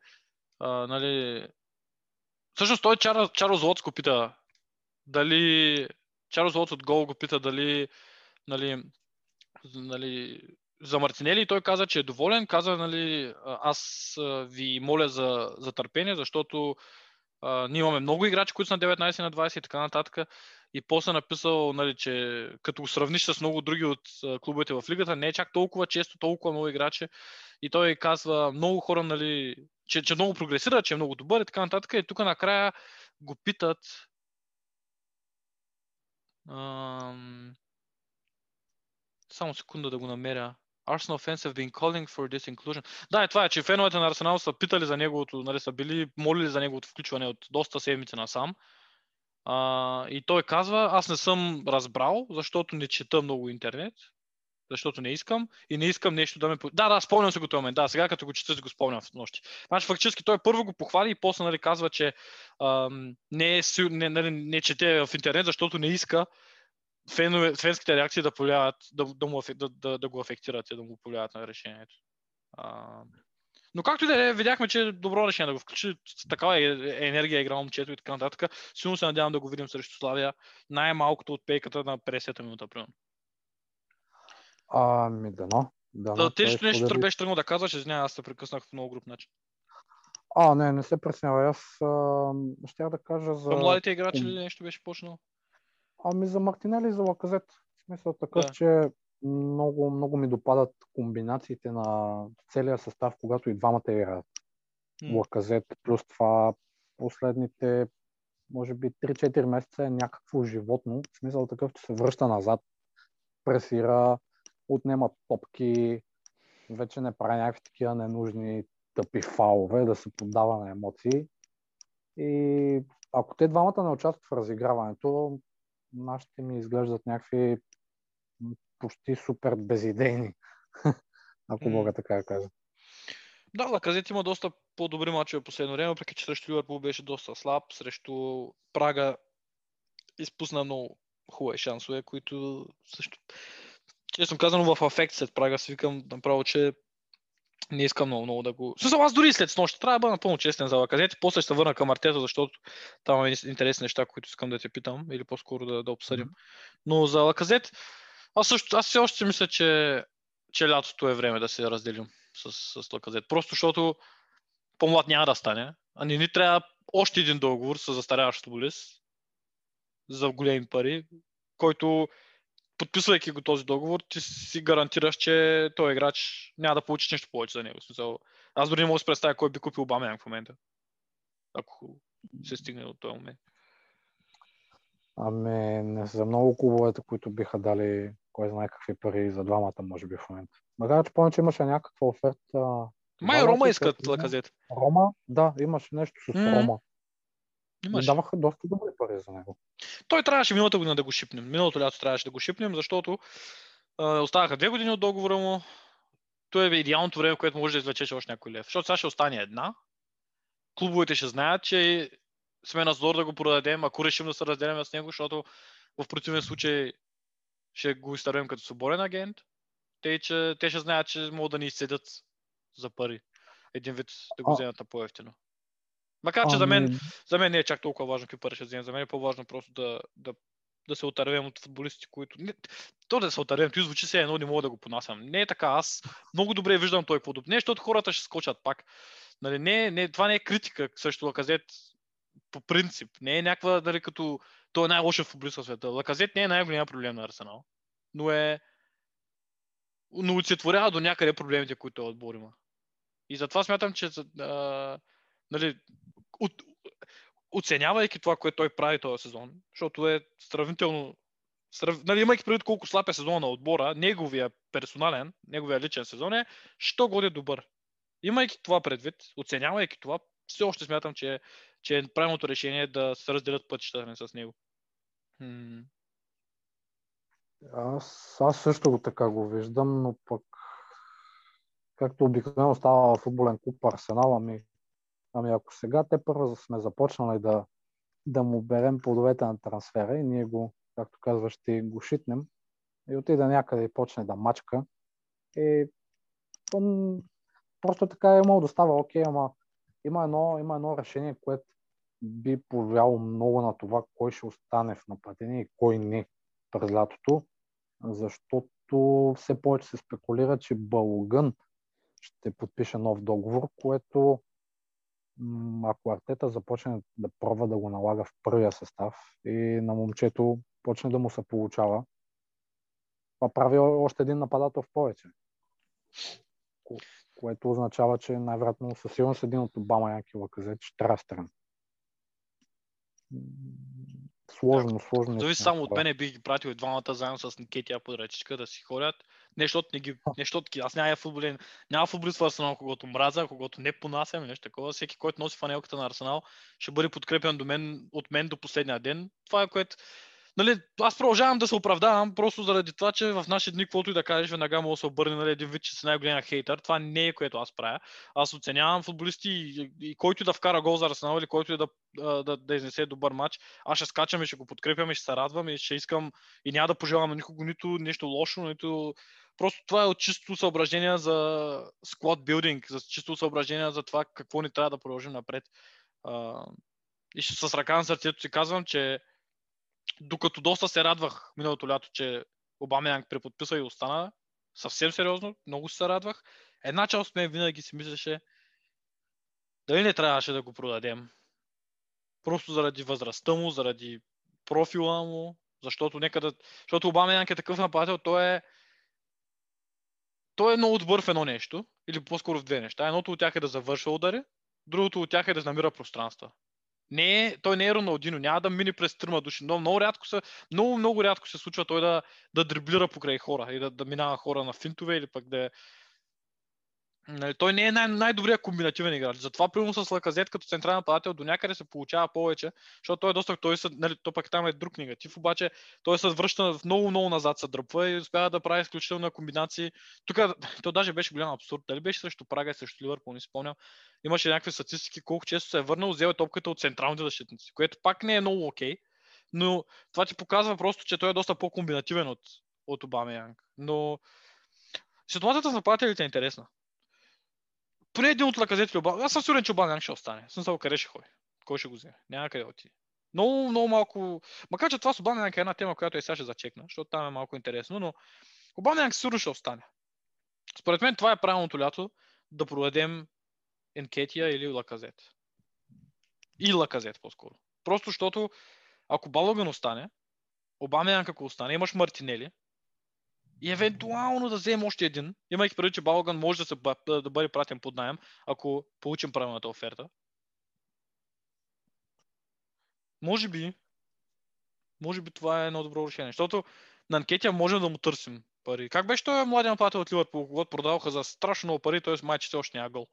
а, нали... Всъщност той Чарлз, Чарлз Лотс го пита дали... Чарлз Лотс от Гол го пита дали... Нали, нали, за Мартинели и той каза, че е доволен. Каза, нали, аз ви моля за, за търпение, защото а, ние имаме много играчи, които са на 19 на 20 и така нататък. И после написал, нали, че като го сравниш с много други от клубовете в лигата, не е чак толкова често, толкова много играчи. И той казва, много хора, нали, че, че много прогресира, че е много добър и така нататък. И тук накрая го питат. Ам... Само секунда да го намеря. Arsenal fans have been calling for this inclusion. Да, е това е, че феновете на Арсенал са питали за неговото, нали, са били молили за неговото включване от доста седмици насам. А, и той казва, аз не съм разбрал, защото не чета много интернет, защото не искам и не искам нещо да ме... Да, да, спомням се го този момент. Да, сега като го чета го спомням в нощи. Значи фактически той първо го похвали и после нали, казва, че ам, не, е, не, не, не чете в интернет, защото не иска фенове, фенските реакции да, повлияват, да, да, му, да, да, да го афектират и да му повлияват на решението. А, но както и да е, видяхме, че е добро решение да го включи. Такава е- енергия е играл момчето и така нататък. Силно се надявам да го видим срещу Славия. Най-малкото от пейката на 50-та минута, примерно. Ами, дано. Да, те нещо беше тръгнал да казваш, извинявай, аз се прекъснах в много груп начин. А, не, не се преснява. Аз а, щях да кажа за... За младите играчи ли нещо беше почнал? Ами за Мартинели и за Лаказет. В смисъл такъв, Да. че много, много ми допадат комбинациите на целия състав, когато и двамата играят. М. Лаказет, плюс това последните може би 3-4 месеца е някакво животно, в смисъл такъв, че се връща назад, пресира, отнема топки, вече не прави някакви такива ненужни тъпи фалове, да се поддава на емоции. И ако те двамата не участват в разиграването, нашите ми изглеждат някакви почти супер безидейни, [LAUGHS] ако мога така да кажа. Да, Лаказет има доста по-добри мачове последно време, въпреки че срещу Ливърпул беше доста слаб, срещу Прага изпусна много хубави шансове, които също... Честно казано, в афект след Прага си викам направо, че не искам много, много да го... Също аз дори след снощ трябва да бъда напълно честен за Лаказет и после ще се върна към Артета, защото там има интересни неща, които искам да те питам или по-скоро да, да обсъдим. Но за Лаказет, аз също, аз все още мисля, че, че лятото е време да се разделим с, с Лаказет. Просто защото по-млад няма да стане. А не ни трябва още един договор с застаряващ футболист за големи пари, който подписвайки го този договор, ти си гарантираш, че този играч няма да получиш нещо повече за него. Смисъл, аз дори не мога да си представя кой би купил Обамян в момента. Ако се стигне до този момент. Ами, не са много клубовете, които биха дали кой знае какви пари за двамата, може би в момента. Макар, че помня, че имаше някаква оферта. Май Рома лота, искат Лаказет. Рома, да, имаше нещо с М. Рома. Имаш. Даваха доста добри пари за него. Той трябваше миналата година да го шипнем. Миналото лято трябваше да го шипнем, защото а, оставаха две години от договора му. Той е идеалното време, в което може да извлечеш още някой лев. Защото сега ще остане една. Клубовете ще знаят, че сме на зор да го продадем, ако решим да се разделяме с него, защото в противен случай ще го изтървем като свободен агент. Те, че, те ще знаят, че могат да ни изседят за пари. Един вид да го вземат на по-ефтино. Макар, че за мен Ами, за мен не е чак толкова важно какви пари ще вземем. За мен е по-важно просто да, да, да се отървем от футболисти, които... Не, то да се отървем, той звучи се едно, не мога да го понасям. Не е така. Аз много добре виждам той какво Не, защото хората ще скочат пак. Нали, не, не, това не е критика срещу Лаказет по принцип. Не е някаква, нали, като той е най-лошия футболист в света. Лаказет не е най-големия проблем на Арсенал. Но е... Но олицетворява до някъде проблемите, които той отбор има. И затова смятам, че а, нали, от, оценявайки това, което той прави този сезон, защото е сравнително срав... нали, имайки предвид колко слаб е сезона на отбора, неговия персонален, неговия личен сезон е, що годе добър. Имайки това предвид, оценявайки това, все още смятам, че, че е правилното решение да се разделят пътищата с него. Аз, аз също го така го виждам, но пък както обикновено става в футболен клуб Арсенал, ами, ами ако сега те първо сме започнали да, да му берем плодовете на трансфера и ние го, както казваш, ти го шитнем и отиде някъде и почне да мачка, и он, просто така е имало да става окей, ама има едно, има едно решение, което би повлияло много на това, кой ще остане в нападение и кой не през лятото, защото все повече се спекулира, че Балогън ще подпише нов договор, което ако Артета започне да пробва да го налага в първия състав и на момчето почне да му се получава, това прави още един нападател в повече. Ко- което означава, че най-вероятно със сигурност един от Обама Янки Лаказет ще трябва стран. М, Сложно, сложно. Зависи само от мене, бих ги пратил и двамата заедно с Никетия под ръчичка да си ходят. Не, защото не ги, не, защото ги- аз няма футболен, няма футболист в Арсенал, когато мразя, когато не понасям нещо такова. Всеки, който носи фанелката на Арсенал, ще бъде подкрепен до мен, от мен до последния ден. Това е което Нали, аз продължавам да се оправдавам, просто заради това, че в наши дни, каквото и да кажеш, веднага мога да се обърне нали, един вид, че си най-големия хейтър. Това не е което аз правя. Аз оценявам футболисти и, и който да вкара гол за Арсенал или който и да, да, да изнесе добър матч, аз ще скачам и ще го подкрепям и ще се радвам и ще искам и няма да пожелавам на никого нито нещо лошо, нито Просто това е от чисто съображение за склад билдинг, за чисто съображение за това какво ни трябва да продължим напред. И с ръка на сърцето си казвам, че докато доста се радвах миналото лято, че Обама Янг преподписа и остана, съвсем сериозно, много се радвах. Една част от мен винаги си мислеше, дали не трябваше да го продадем. Просто заради възрастта му, заради профила му, защото нека да... Защото Обама Янг е такъв нападател, той е той е много добър в едно нещо, или по-скоро в две неща. Едното от тях е да завършва удари, другото от тях е да намира пространства. Не е, той не е Роналдино, няма да мине през трима души. Много, много рядко се, много, много рядко се случва той да, да дриблира покрай хора и да, да минава хора на финтове или пък да е Нали, той не е най- най-добрият комбинативен играч. Затова, примерно с Лаказет като централен нападател до някъде се получава повече, защото той е доста, той са, нали, то пък там е друг негатив, обаче той се връща в много, много назад, се дръпва и успява да прави изключително комбинации. Тук [LAUGHS] то даже беше голям абсурд. Дали беше срещу Прага и срещу Ливърпул, не спомням. Имаше някакви статистики колко често се е върнал, взел е топката от централните защитници, което пак не е много окей. Но това ти показва просто, че той е доста по-комбинативен от, от Обамеянг. Но ситуацията с нападателите е интересна поне един от лаказетите Обама. Аз съм сигурен, че Обама ще остане. Смисъл, къде ще ходи? Кой ще го вземе? Няма къде отиде. Много, много малко. Макар че това с Обама е една тема, която и сега ще зачекна, защото там е малко интересно, но Обама сигурно ще остане. Според мен това е правилното лято да проведем Енкетия или Лаказет. И Лаказет по-скоро. Просто защото ако Балоган остане, Обама ако остане, имаш Мартинели, и евентуално да вземем още един, имайки преди, че Балган може да, се, да бъде пратен под найем, ако получим правилната оферта. Може би, може би това е едно добро решение, защото на анкетия можем да му търсим пари. Как беше той младия нападател от Ливърпул, когато продаваха за страшно много пари, т.е. майче още няма гол.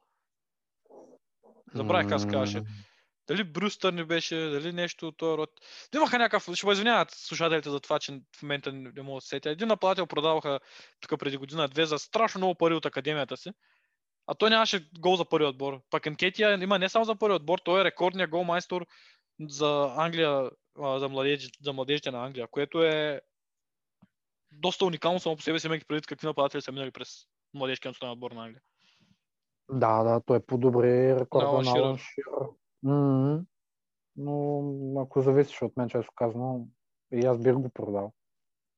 Забравих как се казваше. Дали Брюстър не беше, дали нещо от този род. Да имаха някакъв, ще извиняват слушателите за това, че в момента не, мога да се сетя. Един нападател продаваха тук преди година-две за страшно много пари от академията си. А той нямаше гол за първи отбор. Пак Енкетия има не само за първи отбор, той е рекордният гол майстор за Англия, за, младеж, за младежите на Англия, което е доста уникално само по себе си, имайки преди какви нападатели са минали през младежкия национален отбор на Англия. Да, да, той подобри рекорда на Алан Ширър. М, Но ако зависиш от мен, често казвам, и аз бих го продал.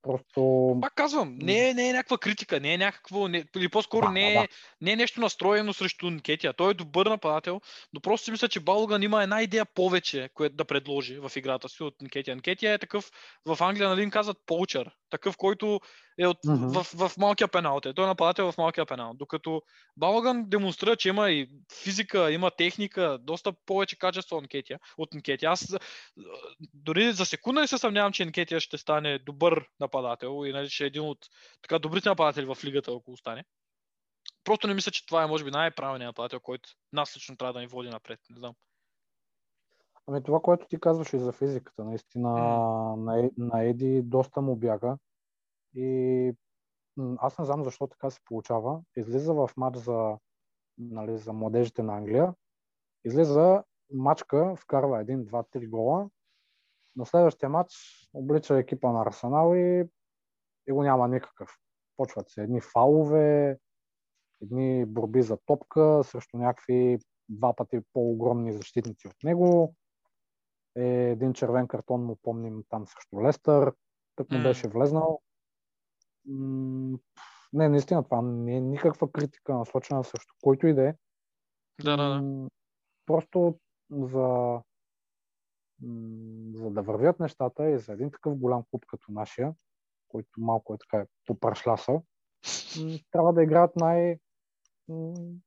Просто... Пак казвам, не е, не е някаква критика, не е някакво, не, или по-скоро Да, не, да, е, не е нещо настроено срещу Нкетия. Той е добър нападател, но просто си мисля, че Балган има една идея повече, което да предложи в играта си от Нкетия. Нкетия е такъв, в Англия нали им казват поучър, такъв, който е от, Мгм. в, в, малкия пенал. Той е нападател в малкия пенал. Докато Балган демонстрира, че има и физика, има техника, доста повече качество от Нкетия. От Нкетия. Аз дори за секунда не се съмнявам, че Нкетия ще стане добър нападател и нали, ще е един от така добрите нападатели в лигата, ако остане. Просто не мисля, че това е може би най-правилният нападател, който нас лично трябва да ни води напред. Не знам. Ами това, което ти казваш и за физиката, наистина на, Е- на Еди доста му бяга. И аз не знам защо така се получава. Излиза в матч за, нали, за младежите на Англия. Излиза мачка, вкарва един, два, три гола. На следващия матч облича екипа на Арсенал и, и го няма никакъв. Почват се едни фалове, едни борби за топка срещу някакви два пъти по-огромни защитници от него. Е, един червен картон му помним там срещу Лестър, тък му беше влезнал. Не, наистина това не е никаква критика насочена срещу който и да е. Да, да, да. Просто за, за да вървят нещата и за един такъв голям клуб като нашия, който малко е така попрашляса, м, трябва да играят най,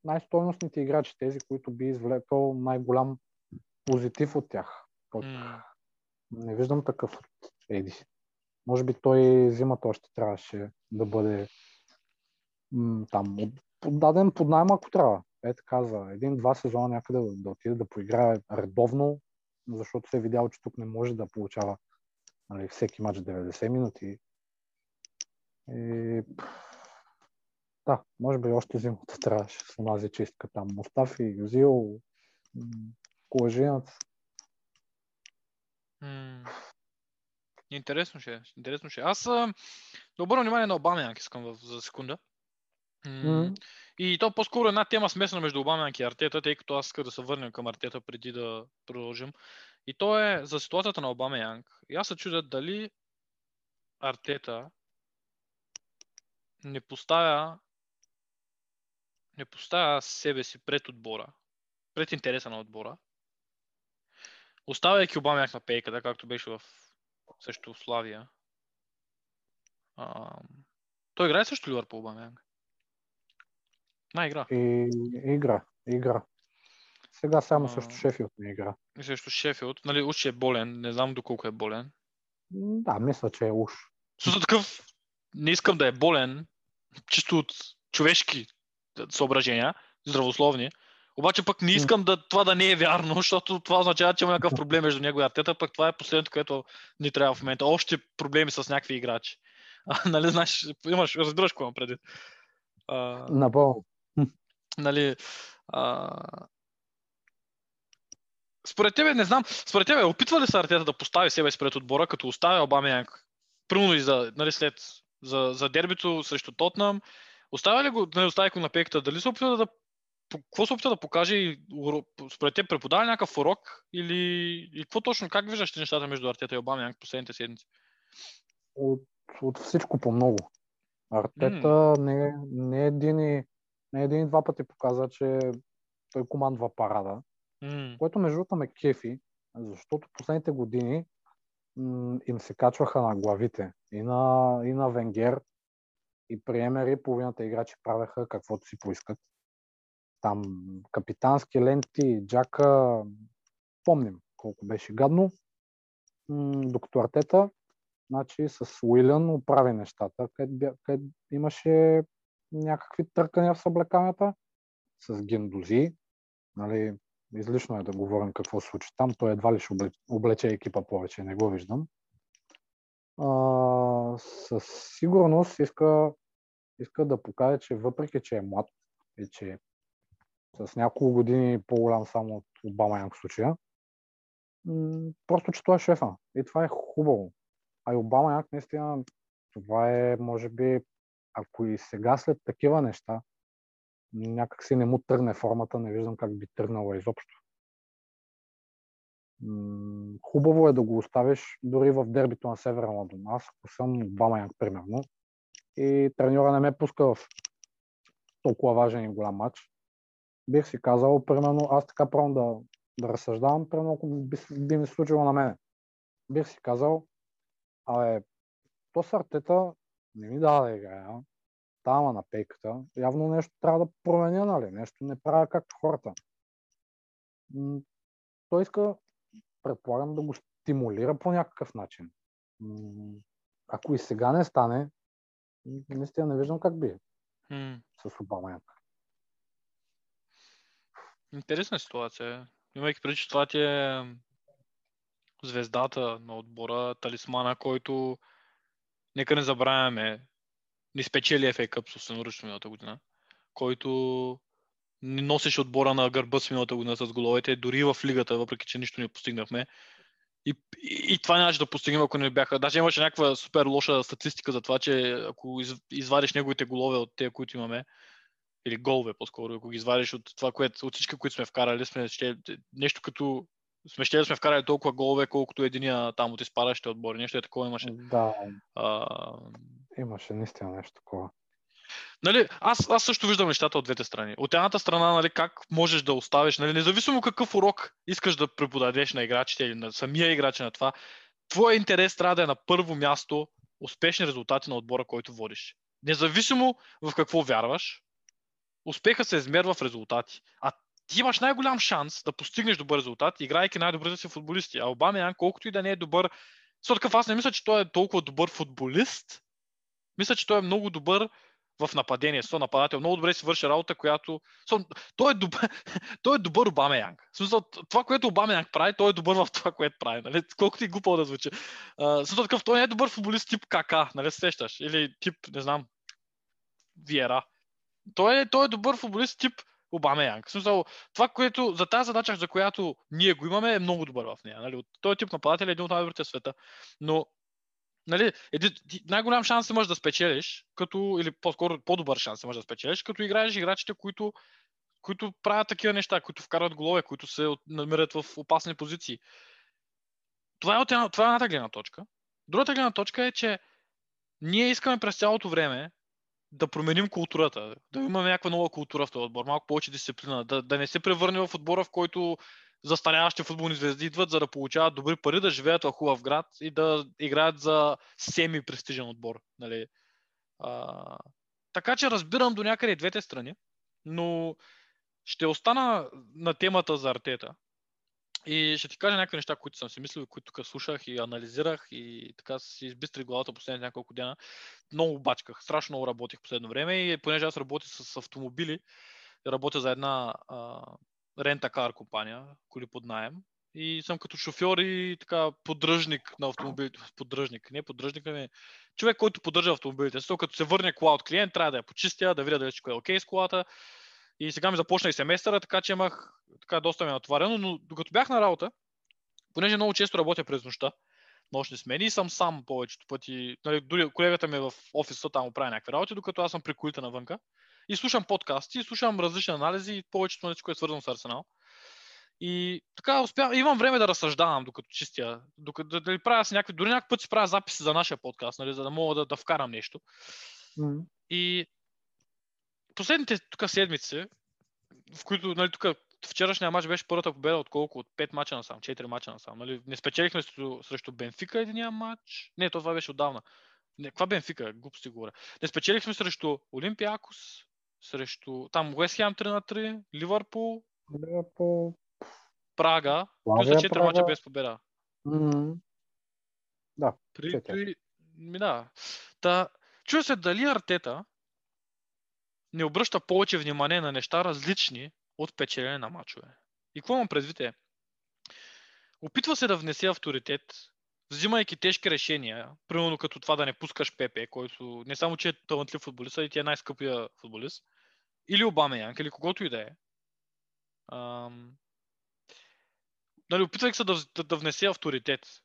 най-стойностните играчи, тези, които би извлекал най-голям позитив от тях. От... М. Не виждам такъв от Еди. Може би той зимата още трябваше да бъде м, там отдаден под найем, ако трябва. Е така за един-два сезона някъде да, да отиде да поиграе редовно, защото се е видял, че тук не може да получава нали, всеки матч 90 минути. И, да, може би още зимата [LAUGHS] трябваше с онази чистка там. Мустафи, Юзил, м, Колежинец. М. Интересно ще е. Интересно ще е. Аз а, да обърна внимание на Обамянк искам в, за секунда. М, М. И то по-скоро една тема смесена между Обамянк и Артета, тъй като аз исках да се върнем към Артета преди да продължим. И то е за ситуацията на Обамянк. И аз се чудя дали Артета не поставя не поставя себе си пред отбора, пред интереса на отбора, оставяйки Обамяк на пейката, както беше в също в Славия. А, той играе също Ливърпул Обамяк. На игра. И игра, игра. Сега само А. също Шефилд не игра. И срещу Шефилд. Нали, уж е болен. Не знам доколко е болен. Да, мисля, че е уж. Също такъв, не искам да е болен, чисто от човешки съображения, здравословни. Обаче пък не искам да, това да не е вярно, [LAUGHS] защото това означава, че има някакъв проблем между него и Артета, пък това е последното, което ни трябва в момента. Още проблеми с някакви играчи. А, [LAUGHS] нали, знаеш, имаш, разбираш какво имам предвид. А, Напълно. нали, а... Според тебе, не знам, според тебе, опитва ли се Артета да постави себе си пред отбора, като оставя Обамянг, примерно и за, нали, след, за, за дербито срещу Тотнам, оставя ли го, нали, оставя го на пеката, дали се опитва да, какво се опитва да покаже според теб преподава някакъв урок или и какво точно, как виждаш нещата между Артета и Обамянг последните седмици? От, от всичко по много. Артета не, не, един и, не един и два пъти показа, че той командва парада. М, Което между другото ме кефи, защото последните години м- им се качваха на главите. И на, и на Венгер, и при Емери половината играчи правеха каквото си поискат. Там капитански ленти, джака, помним колко беше гадно. Докато Артета, значи с Уилън оправи нещата, където, където имаше някакви търкания в съблеканията, с Гендози, нали, излишно е да говорим какво случи там. Той едва ли ще облече екипа повече, не го виждам. А, със сигурност иска, иска да покаже, че въпреки, че е млад и че с няколко години по-голям само от Обама Янг случая, просто, че той е шефа. И това е хубаво. А и Обама Янг наистина, това е, може би, ако и сега след такива неща, някак си не му тръгне формата, не виждам как би тръгнала изобщо. Хубаво е да го оставиш дори в дербито на Северен Лондон. Аз, ако съм Бамаяк, примерно, и треньора не ме пуска в толкова важен и голям матч, бих си казал, примерно, аз така пробвам да, да разсъждавам, примерно, ако би, би ми се случило на мене. Бих си казал, абе, то с Артета не ми дава да играя, тама на пейката, явно нещо трябва да променя, нали? Нещо не правя както хората. Той иска, предполагам, да го стимулира по някакъв начин. Ако и сега не стане, наистина не виждам как би м. с Обама. Интересна ситуация. Имайки преди, че това ти е звездата на отбора, талисмана, който нека не забравяме, не спечели FA Cup собственоръчно миналата година, който не носеше отбора на гърба с миналата година с головете, дори в лигата, въпреки че нищо не постигнахме. И, и, и това нямаше да постигнем, ако не бяха. Даже имаше някаква супер лоша статистика за това, че ако из, извадиш неговите голове от те, които имаме, или голове по-скоро, ако ги извадиш от това, което, от всички, които сме вкарали, сме ще, нещо като сме ще да сме вкарали толкова голове, колкото единия там от изпадащите отбори. Нещо е такова имаше. Да, А, имаше наистина нещо такова. нали, аз, аз също виждам нещата от двете страни. От едната страна, нали, как можеш да оставиш, нали, независимо какъв урок искаш да преподадеш на играчите или на самия играч на това, твоя интерес трябва да е на първо място успешни резултати на отбора, който водиш. Независимо в какво вярваш, успеха се измерва в резултати. А ти имаш най-голям шанс да постигнеш добър резултат, играйки най-добрите си футболисти. А Обама Ян, колкото и да не е добър, такъв аз не мисля, че той е толкова добър футболист. Мисля, че той е много добър в нападение, со нападател. Много добре си върши работа, която... Со, той, е добър, [LAUGHS] той е добър Обама Янг. В смисъл, това, което Обама Янг прави, той е добър в това, което прави. Нали? Колкото и глупо да звучи. Uh, такъв, той не е добър футболист тип КК, нали се сещаш? Или тип, не знам, Виера. Той е, той е добър футболист тип Обама Янг. Смисъл, това, което, за тази задача, за която ние го имаме, е много добър в нея. Нали? От този тип нападател е един от най-добрите в света. Но нали, еди, ти- най-голям шанс можеш да спечелиш, като, или по-скоро по-добър шанс можеш да спечелиш, като играеш играчите, които, които правят такива неща, които вкарват голове, които се намират в опасни позиции. Това е, от една, това е едната гледна точка. Другата гледна точка е, че ние искаме през цялото време да променим културата, да имаме някаква нова култура в този отбор, малко повече дисциплина, да, да не се превърне в отбора, в който застаряващи футболни звезди идват, за да получават добри пари, да живеят в хубав град и да играят за семи-престижен отбор. Нали? А, така че разбирам до някъде двете страни, но ще остана на темата за Артета. И ще ти кажа някакви неща, които съм си мислил, които тук слушах и анализирах и така си избистрих главата последните няколко дена. Много бачках, страшно много работих последно време и понеже аз работя с автомобили, работя за една рента-кар компания, коли под найем. И съм като шофьор и така поддръжник на автомобилите. Поддръжник, не поддръжник, ами човек, който поддържа автомобилите. Също като се върне кола от клиент, трябва да я почистя, да видя дали всичко е окей с колата. И сега ми започна и семестъра, така че имах така доста ме натварено, но докато бях на работа, понеже много често работя през нощта, нощни смени и съм сам повечето пъти. Нали, дори колегата ми е в офиса, там прави някакви работи, докато аз съм при колите навънка. И слушам подкасти, и слушам различни анализи и повечето нещо, което е свързано с Арсенал. И така успя, имам време да разсъждавам, докато чистя, докато да, да правя си някакви, дори някакъв път си правя записи за нашия подкаст, нали, за да мога да, да вкарам нещо. М. И последните тук седмици, в които, нали, тук вчерашния матч беше първата победа от колко? От 5 мача насам, 4 мача насам. Нали? Не спечелихме срещу, срещу Бенфика единия матч. Не, това беше отдавна. Не, каква Бенфика? Глупости говоря. Не спечелихме срещу Олимпиакос, срещу там Уест Хем 3 на 3, Ливърпул, По... Прага. Плюс са 4 мача Прага. без победа. М. При, Четири. при... Ми да. Та, чуя се дали Артета не обръща повече внимание на неща различни от печелене на мачове. И какво имам предвид е? Опитва се да внесе авторитет, взимайки тежки решения, примерно като това да не пускаш Пепе, който не само, че е талантлив футболист, а и ти е най-скъпия футболист, или Обамеянг, или когото и да е. Ам... Нали, опитвайки се да, да, да внесе авторитет,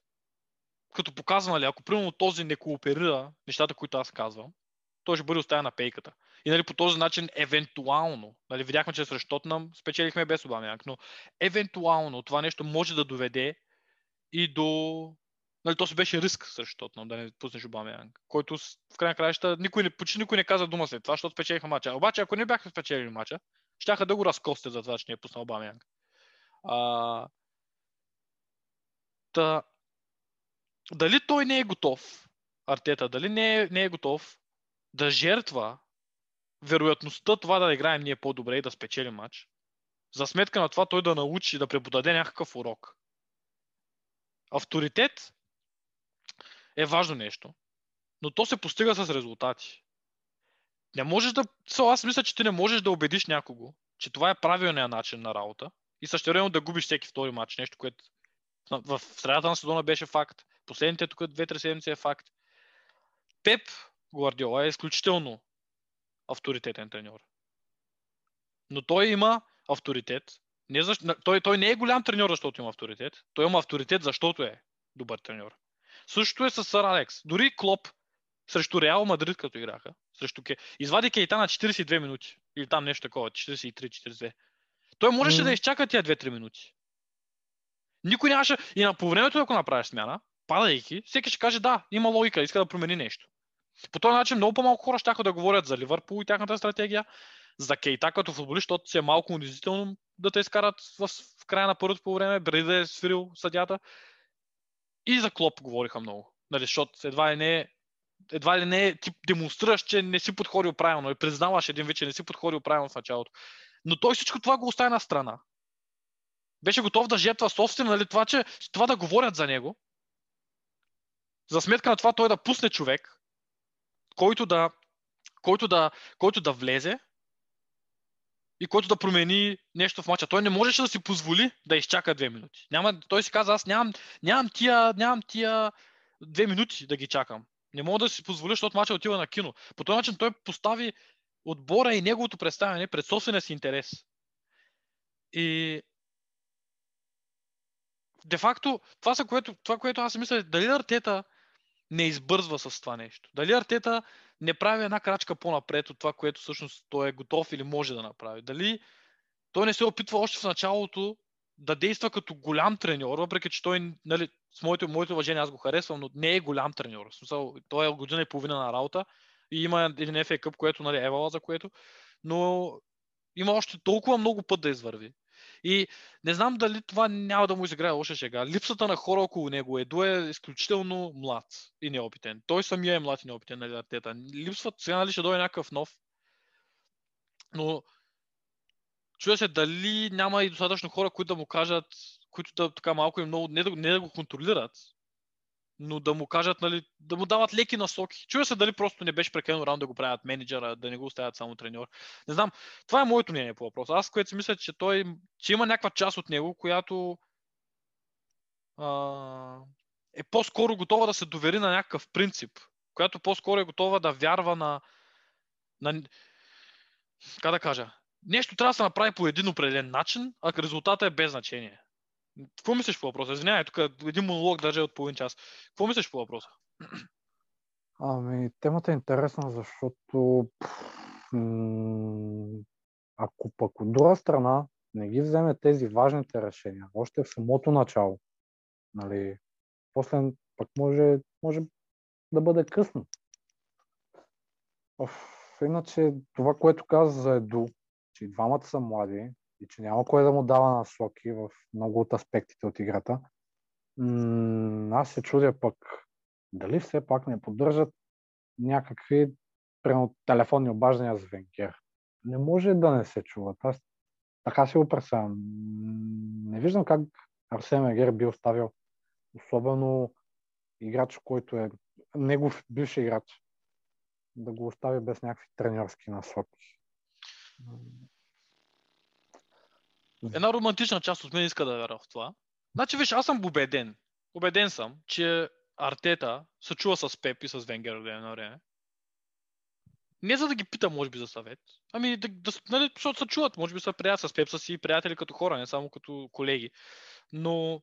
като показва, нали, ако примерно този не кооперира нещата, които аз казвам, той ще бъде оставен на пейката. И нали, по този начин, евентуално, нали, видяхме, че срещу Тотнам спечелихме без Обамянг, но евентуално това нещо може да доведе и до... Нали, то си беше риск срещу Тотнам, да не пуснеш Обамянг, който в крайна краища никой почти никой не каза дума след това, защото спечелиха мача. Обаче, ако не бяха спечелили мача, щяха да го разкостят за това, че не е пуснал Обамянг. А... Та... Дали той не е готов, Артета, дали не е, не е готов да жертва вероятността това да играем ние по-добре и да спечелим матч, за сметка на това той да научи да преподаде някакъв урок. Авторитет е важно нещо, но то се постига с резултати. Не можеш да... Со, аз мисля, че ти не можеш да убедиш някого, че това е правилният начин на работа и същевременно да губиш всеки втори матч, нещо, което в средата на сезона беше факт. Последните тук 2-3 седмици е факт. Пеп Гвардиола е изключително авторитетен треньор. Но той има авторитет. Не защ... той, той не е голям треньор, защото има авторитет. Той има авторитет, защото е добър треньор. Същото е с Сър Алекс. Дори Клоп срещу Реал Мадрид, като играха, срещу Ке... извади Кейта на 42 минути. Или там нещо такова, 43-42. Той можеше М. да изчака тия 2-3 минути. Никой нямаше. И на по времето, ако направиш смяна, падайки, всеки ще каже да, има логика, иска да промени нещо. По този начин много по-малко хора ще да говорят за Ливърпул и тяхната стратегия, за Кейта като футболист, защото си е малко унизително да те изкарат в, в края на първото по време, преди да е свирил съдята. И за Клоп говориха много. Нали, защото едва ли не едва ли не ти демонстрираш, че не си подходил правилно и признаваш един вид, че не си подходил правилно в началото. Но той всичко това го остави на страна. Беше готов да жертва собствено, нали, това, че това да говорят за него. За сметка на това той да пусне човек, който да, който да, който да влезе и който да промени нещо в мача. Той не можеше да си позволи да изчака две минути. Няма, той си каза, аз нямам, нямам, тия, нямам тия две минути да ги чакам. Не мога да си позволя, защото мача отива на кино. По този начин той постави отбора и неговото представяне пред собствения си интерес. И де факто, това, което, това, което аз мисля, дали Артета не избързва с това нещо. Дали Артета не прави една крачка по-напред от това, което всъщност той е готов или може да направи. Дали той не се опитва още в началото да действа като голям треньор, въпреки че той, нали, с моето, моето уважение, аз го харесвам, но не е голям треньор. Смисъл, той е година и половина на работа и има един FA Cup, което нали, евала за което, но има още толкова много път да извърви. И не знам дали това няма да му изиграе лоша шега. Липсата на хора около него. Еду е изключително млад и неопитен. Той самия е млад и неопитен, нали, Артета. Липсват, сега нали ще дойде някакъв нов. Но чуя се дали няма и достатъчно хора, които да му кажат, които да така малко и много, не да, не да го контролират, но да му кажат, нали, да му дават леки насоки. Чуя се дали просто не беше прекалено рано да го правят менеджера, да не го оставят само треньор. Не знам. Това е моето мнение по въпроса. Аз, което си мисля, че той, че има някаква част от него, която а, е по-скоро готова да се довери на някакъв принцип, която по-скоро е готова да вярва на, на как да кажа, нещо трябва да се направи по един определен начин, а резултата е без значение. Какво мислиш по въпроса? Извинявай, тук един монолог даже от половин час. Какво мислиш по въпроса? Ами, темата е интересна, защото ако пък от друга страна не ги вземе тези важните решения, още в самото начало, нали, после пък може, може да бъде късно. Оф, иначе това, което каза за Еду, че двамата са млади и че няма кой да му дава насоки в много от аспектите от играта, м- аз се чудя пък дали все пак не поддържат някакви прямо телефонни обаждания с Венгер. Не може да не се чуват. Аз така си го представям. Не виждам как Арсен Венгер би оставил особено играч, който е негов бивши играч, да го остави без някакви тренерски насоки. Една романтична част от мен иска да вярва в това. Значи, виж, аз съм убеден. Убеден съм, че Артета се чува с Пеп и с Венгер от едно време. Не за да ги пита, може би, за съвет. Ами, да, да, нали, защото се чуват. Може би са приятели с Пеп, са си приятели като хора, не само като колеги. Но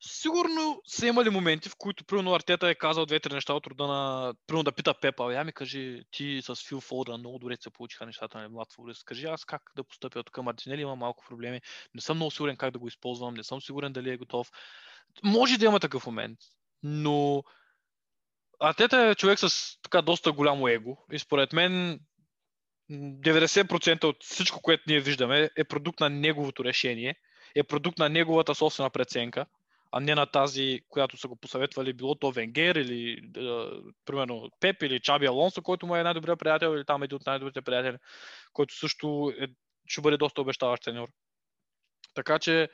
Сигурно са имали моменти, в които примерно Артета е казал две-три неща от рода на... Примерно да пита Пепа, я ми кажи, ти с Фил Фолдън много добре се получиха нещата на млад футболист. Кажи аз как да постъпя тук. Мартинели има малко проблеми. Не съм много сигурен как да го използвам. Не съм сигурен дали е готов. Може да има такъв момент, но Артета е човек с така доста голямо его и според мен 90% от всичко, което ние виждаме е продукт на неговото решение, е продукт на неговата собствена преценка а не на тази, която са го посъветвали, било то Венгер или е, примерно Пеп или Чаби Алонсо, който му е най-добрият приятел или там един от най-добрите приятели, който също е, ще бъде доста обещаващ треньор. Така че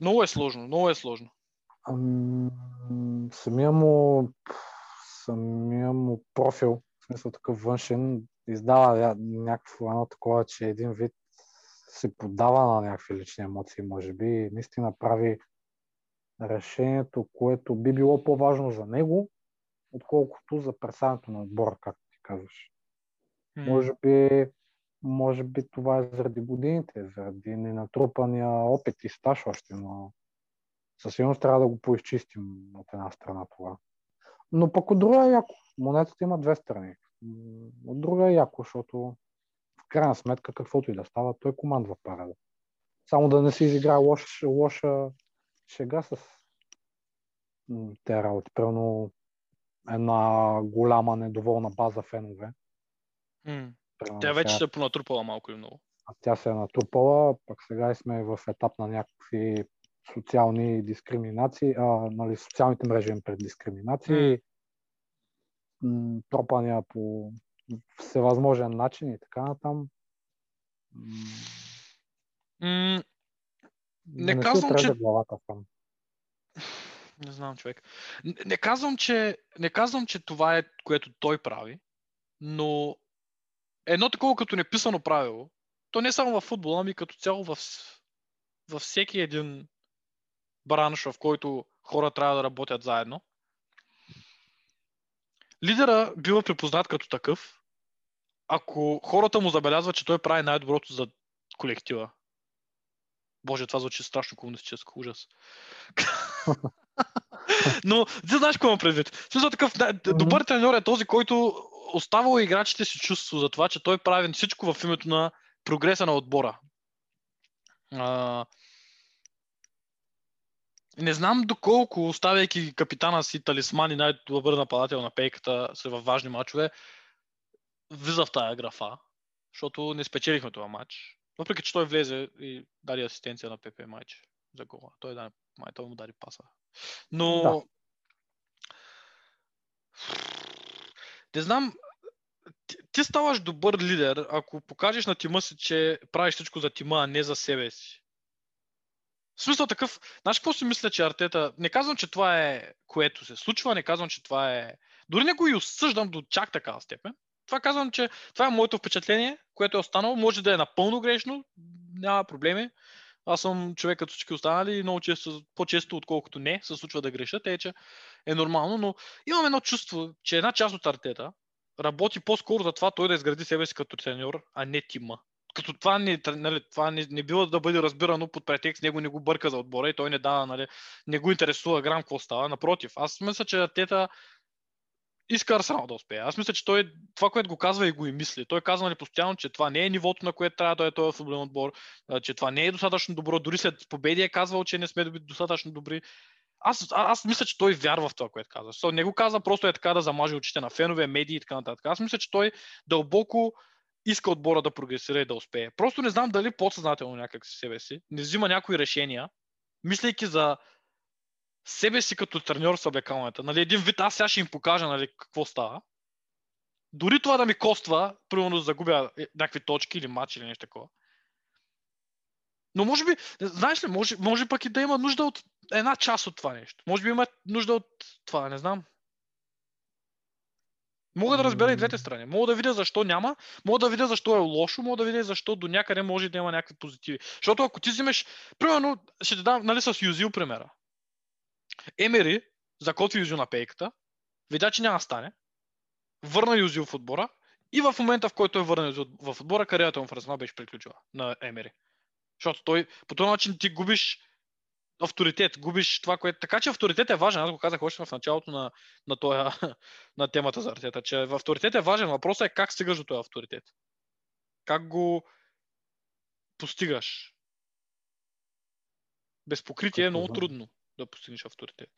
много е сложно, много е сложно. Ам, самия му, самия му профил, в смисъл такъв външен, издава някакво едно такова, че един вид се подава на някакви лични емоции, може би, наистина прави решението, което би било по-важно за него, отколкото за представянето на отбора, както ти казваш. Mm. Може би, може би това е заради годините, заради ненатрупания опит и стаж още, но със сигурност трябва да го поизчистим от една страна това. Но пък от друга е яко. Монетата има две страни. От друга е яко, защото крайна сметка, каквото и да става, той командва парада. Само да не си изиграе лош, лоша шега с те работи. Правилно една голяма недоволна база фенове. Mm. Тя вече се е понатрупала малко или много. А тя се е натрупала, пък сега сме в етап на някакви социални дискриминации, а, нали, социалните мрежи им пред дискриминации, mm. тропания по всевъзможен начин и така натам. Mm, не, не казвам, че... Главата там. Не знам, човек. Не, не, казвам, че, не казвам, че това е, което той прави, но едно такова като неписано правило, то не само в футбола, ами като цяло в, във всеки един бранш, в който хора трябва да работят заедно. Лидера бива припознат като такъв, ако хората му забелязват, че той прави най-доброто за колектива. Боже, това звучи страшно комунистическо. Ужас. [LAUGHS] Но, ти знаеш какво имам предвид. Смисъл такъв, добър треньор е този, който оставал играчите си чувство за това, че той прави всичко в името на прогреса на отбора. А... Не знам доколко, оставяйки капитана си талисман и най-добър нападател на пейката са във важни мачове, влиза в тая графа, защото не спечелихме това матч. Въпреки, че той влезе и даде асистенция на ПП матч за гола. Той, даде, май, той му даде паса. Но... Да. Не знам, ти ставаш добър лидер, ако покажеш на тима си, че правиш всичко за тима, а не за себе си. В смисъл такъв, знаеш какво си мисля, че Артета, не казвам, че това е което се случва, не казвам, че това е... Дори не го и осъждам до чак такава степен. Това казвам, че това е моето впечатление, което е останало. Може да е напълно грешно, няма проблеми. Аз съм човек като всички останали и много често, по-често отколкото не, се случва да греша, те, че е нормално, но имам едно чувство, че една част от артета работи по-скоро за това той да изгради себе си като треньор, а не тима. Като това, не, нали, това не, не бива да бъде разбирано под претекст, него не го бърка за отбора и той не дава, нали, не го интересува грам какво става. Напротив, аз мисля, че Артета иска Арсенал да успее. Аз мисля, че той това, което го казва и го и мисли. Той казва нали, постоянно, че това не е нивото, на което трябва да е този футболен отбор, че това не е достатъчно добро. Дори след победи е казвал, че не сме достатъчно добри. Аз, аз мисля, че той вярва в това, което казва. So, не го казва просто е така да замаже очите на фенове, медии и така нататък. Аз мисля, че той дълбоко иска отбора да прогресира и да успее. Просто не знам дали подсъзнателно някак си себе си не взима някои решения, мислейки за себе си като треньор с облекалната. Нали, един вид, аз сега ще им покажа нали, какво става. Дори това да ми коства, примерно да загубя е, някакви точки или матч или нещо такова. Но може би, знаеш ли, може, може пък и да има нужда от една част от това нещо. Може би има нужда от това, не знам. Мога да разбера и двете страни. Мога да видя защо няма, мога да видя защо е лошо, мога да видя защо до някъде може да има някакви позитиви. Защото ако ти вземеш, примерно, ще те дам нали, с Юзил примера. Емери закотви Юзил на пейката, видя, че няма стане, върна Юзил в отбора и в момента, в който е върнал в отбора, кариерата му в Арсенал беше приключила на Емери. Защото той по този начин ти губиш авторитет, губиш това, което... Така че авторитет е важен. Аз го казах още в началото на, на, тоя, [LAUGHS] на темата за артета, че авторитет е важен. Въпросът е как стигаш до този авторитет. Как го постигаш. Без покритие е много за... трудно да постигнеш авторитет.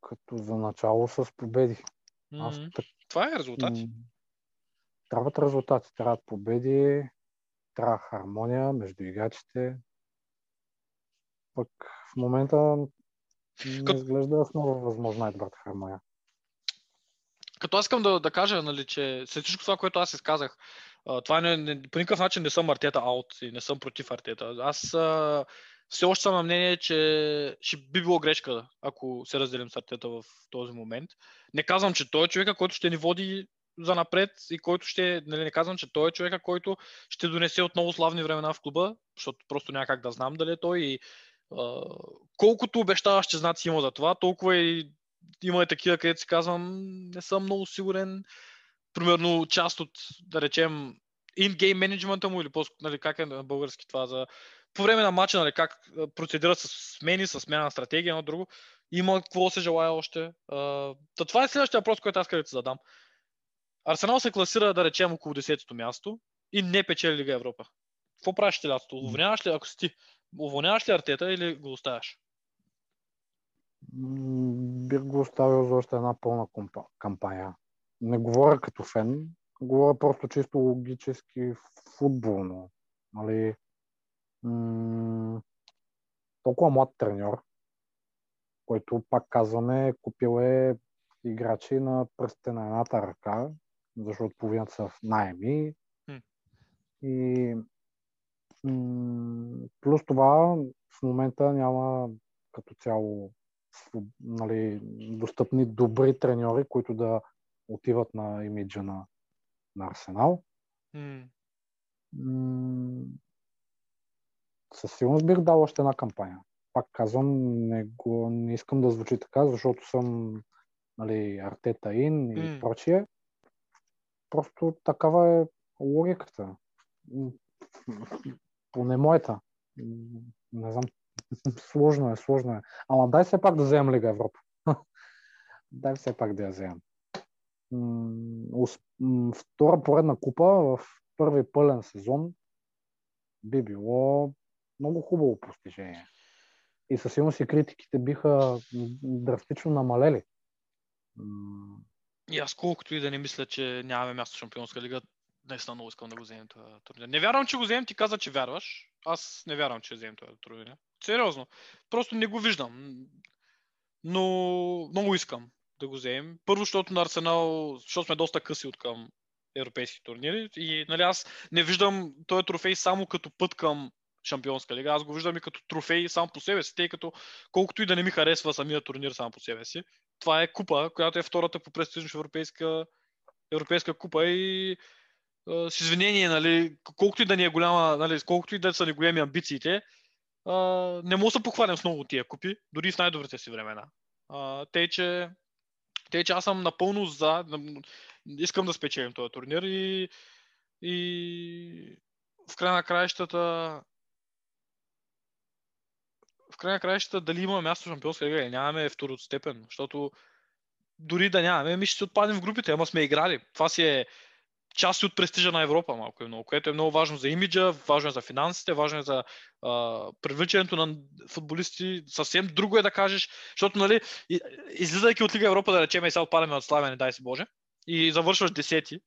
Като за начало с победи. Mm-hmm. Аз... Това е резултати. Трябват резултати, трябват победи, трябва хармония между играчите, пък в момента не изглежда основа възможна и добрата хармония. Като аз искам да, да кажа, нали, че след всичко това, което аз изказах, това не, не, по никакъв начин не съм артета аут и не съм против артета. Аз а, все още съм на мнение, че ще би било грешка, ако се разделим с артета в този момент. Не казвам, че той е човека, който ще ни води за напред и който ще, нали, не казвам, че той е човека, който ще донесе отново славни времена в клуба, защото просто няма как да знам дали е той и колкото обещаващи знаци има за това, толкова и има и такива, където си казвам, не съм много сигурен. Примерно част от, да речем, in-game менеджмента му или по нали, как е на български това за по време на матча, нали, как процедира с смени, с смяна на стратегия, едно друго. Има какво се желая още. Uh, това е следващия въпрос, който аз където да задам. Арсенал се класира, да речем, около 10-то място и не печели Лига Европа. Какво правиш ти лятото? Уволняваш ли, ако си ти? Уволняваш ли Артета или го оставяш? Бих го оставил за още една пълна кампания. Не говоря като фен, говоря просто чисто логически футболно. Нали, м- толкова млад треньор, който пак казваме, купил е играчи на пръстите на едната ръка, защото половината са в найеми. И Плюс това в момента няма като цяло нали, достъпни добри треньори, които да отиват на имиджа на, на Арсенал. Mm. със сигурност бих дал още една кампания. Пак казвам, не, го, не искам да звучи така, защото съм нали, Артета Ин и mm. прочие. Просто такава е логиката поне моята. Не знам. [LAUGHS] Сложно е, сложно е. Ама дай все пак да вземем Лига Европа. [LAUGHS] дай все пак да я вземем. Втора поредна купа в първи пълен сезон би било много хубаво постижение. И със сигурност и критиките биха драстично намалели. И аз колкото и да не мисля, че нямаме място в Шампионска лига, наистина много искам да го вземем това турнир. Не вярвам, че го вземем, ти каза, че вярваш. Аз не вярвам, че вземем това турнир. Сериозно. Просто не го виждам. Но много искам да го вземем. Първо, защото на Арсенал, защото сме доста къси от към европейски турнири. И нали, аз не виждам този трофей само като път към Шампионска лига. Аз го виждам и като трофей сам по себе си, тъй като колкото и да не ми харесва самия турнир сам по себе си, това е купа, която е втората по престижност европейска, европейска купа и с извинение, нали, колкото и да ни е голяма, нали, колкото и да са ни големи амбициите, а, не мога да се похвалям с много тия купи, дори в най-добрите си времена. А, тъй, че, тъй, че аз съм напълно за, искам да спечелим този турнир и, и в край на краищата в край на краищата дали има място в Шампионска лига или нямаме е второто степен, защото дори да нямаме, ми ще се отпадем в групите, ама сме играли. Това си е част от престижа на Европа малко и много, което е много важно за имиджа, важно е за финансите, важно е за а, привличането на футболисти. Съвсем друго е да кажеш, защото, нали, излизайки от Лига Европа, да речем, и сега отпадаме от Славяне, дай си Боже, и завършваш десети.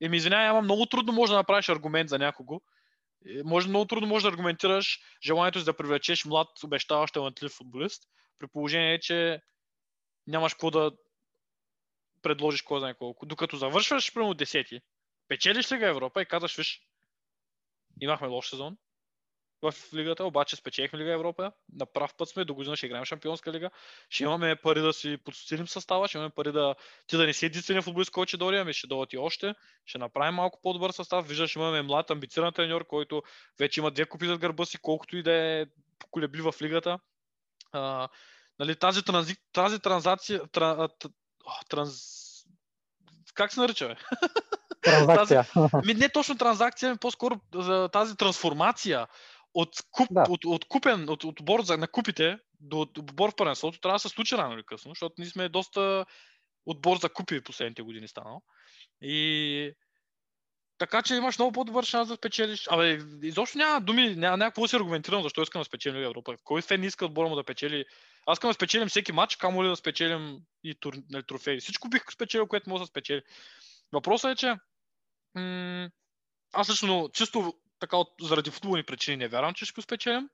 И ми извинявай, ама много трудно може да направиш аргумент за някого. Може, много трудно може да аргументираш желанието си да привлечеш млад, обещаващ талантлив футболист, при положение, че нямаш какво да предложиш кой знае колко. Докато завършваш примерно десети, печелиш Лига Европа и казваш, виж, имахме лош сезон в лигата, обаче спечелихме Лига Европа, на прав път сме, до година ще играем Шампионска лига, ще имаме пари да си подсилим състава, ще имаме пари да ти да не си единствения футболист, който ще дойде, ами ще дойдат и още, ще направим малко по-добър състав, виждаш, имаме млад, амбициран треньор, който вече има две купи зад гърба си, колкото и да е поколебли в лигата. А, нали, тази, транзи, тази транзация, тра, транз... Как се нарича? Бе? [LAUGHS] Транзакция. тази, ми, не точно транзакция, по-скоро за тази трансформация от, куп, Да. от, от купен, от, от отбор за, на купите до от отбор в първенството трябва да се случи рано или късно, защото ние сме доста отбор за купи последните години станал. И така че имаш много по-добър шанс да спечелиш. Абе, изобщо няма думи, няма някакво да си аргументирам защо искам да спечелим Европа. Кой фен не иска отбора му да печели? Аз искам да спечелим всеки матч, камо ли да спечелим и тур, нали, трофеи. Всичко бих спечелил, което може да спечели. Въпросът е, че м- аз лично чисто така заради футболни причини не вярвам, че ще го спечелим.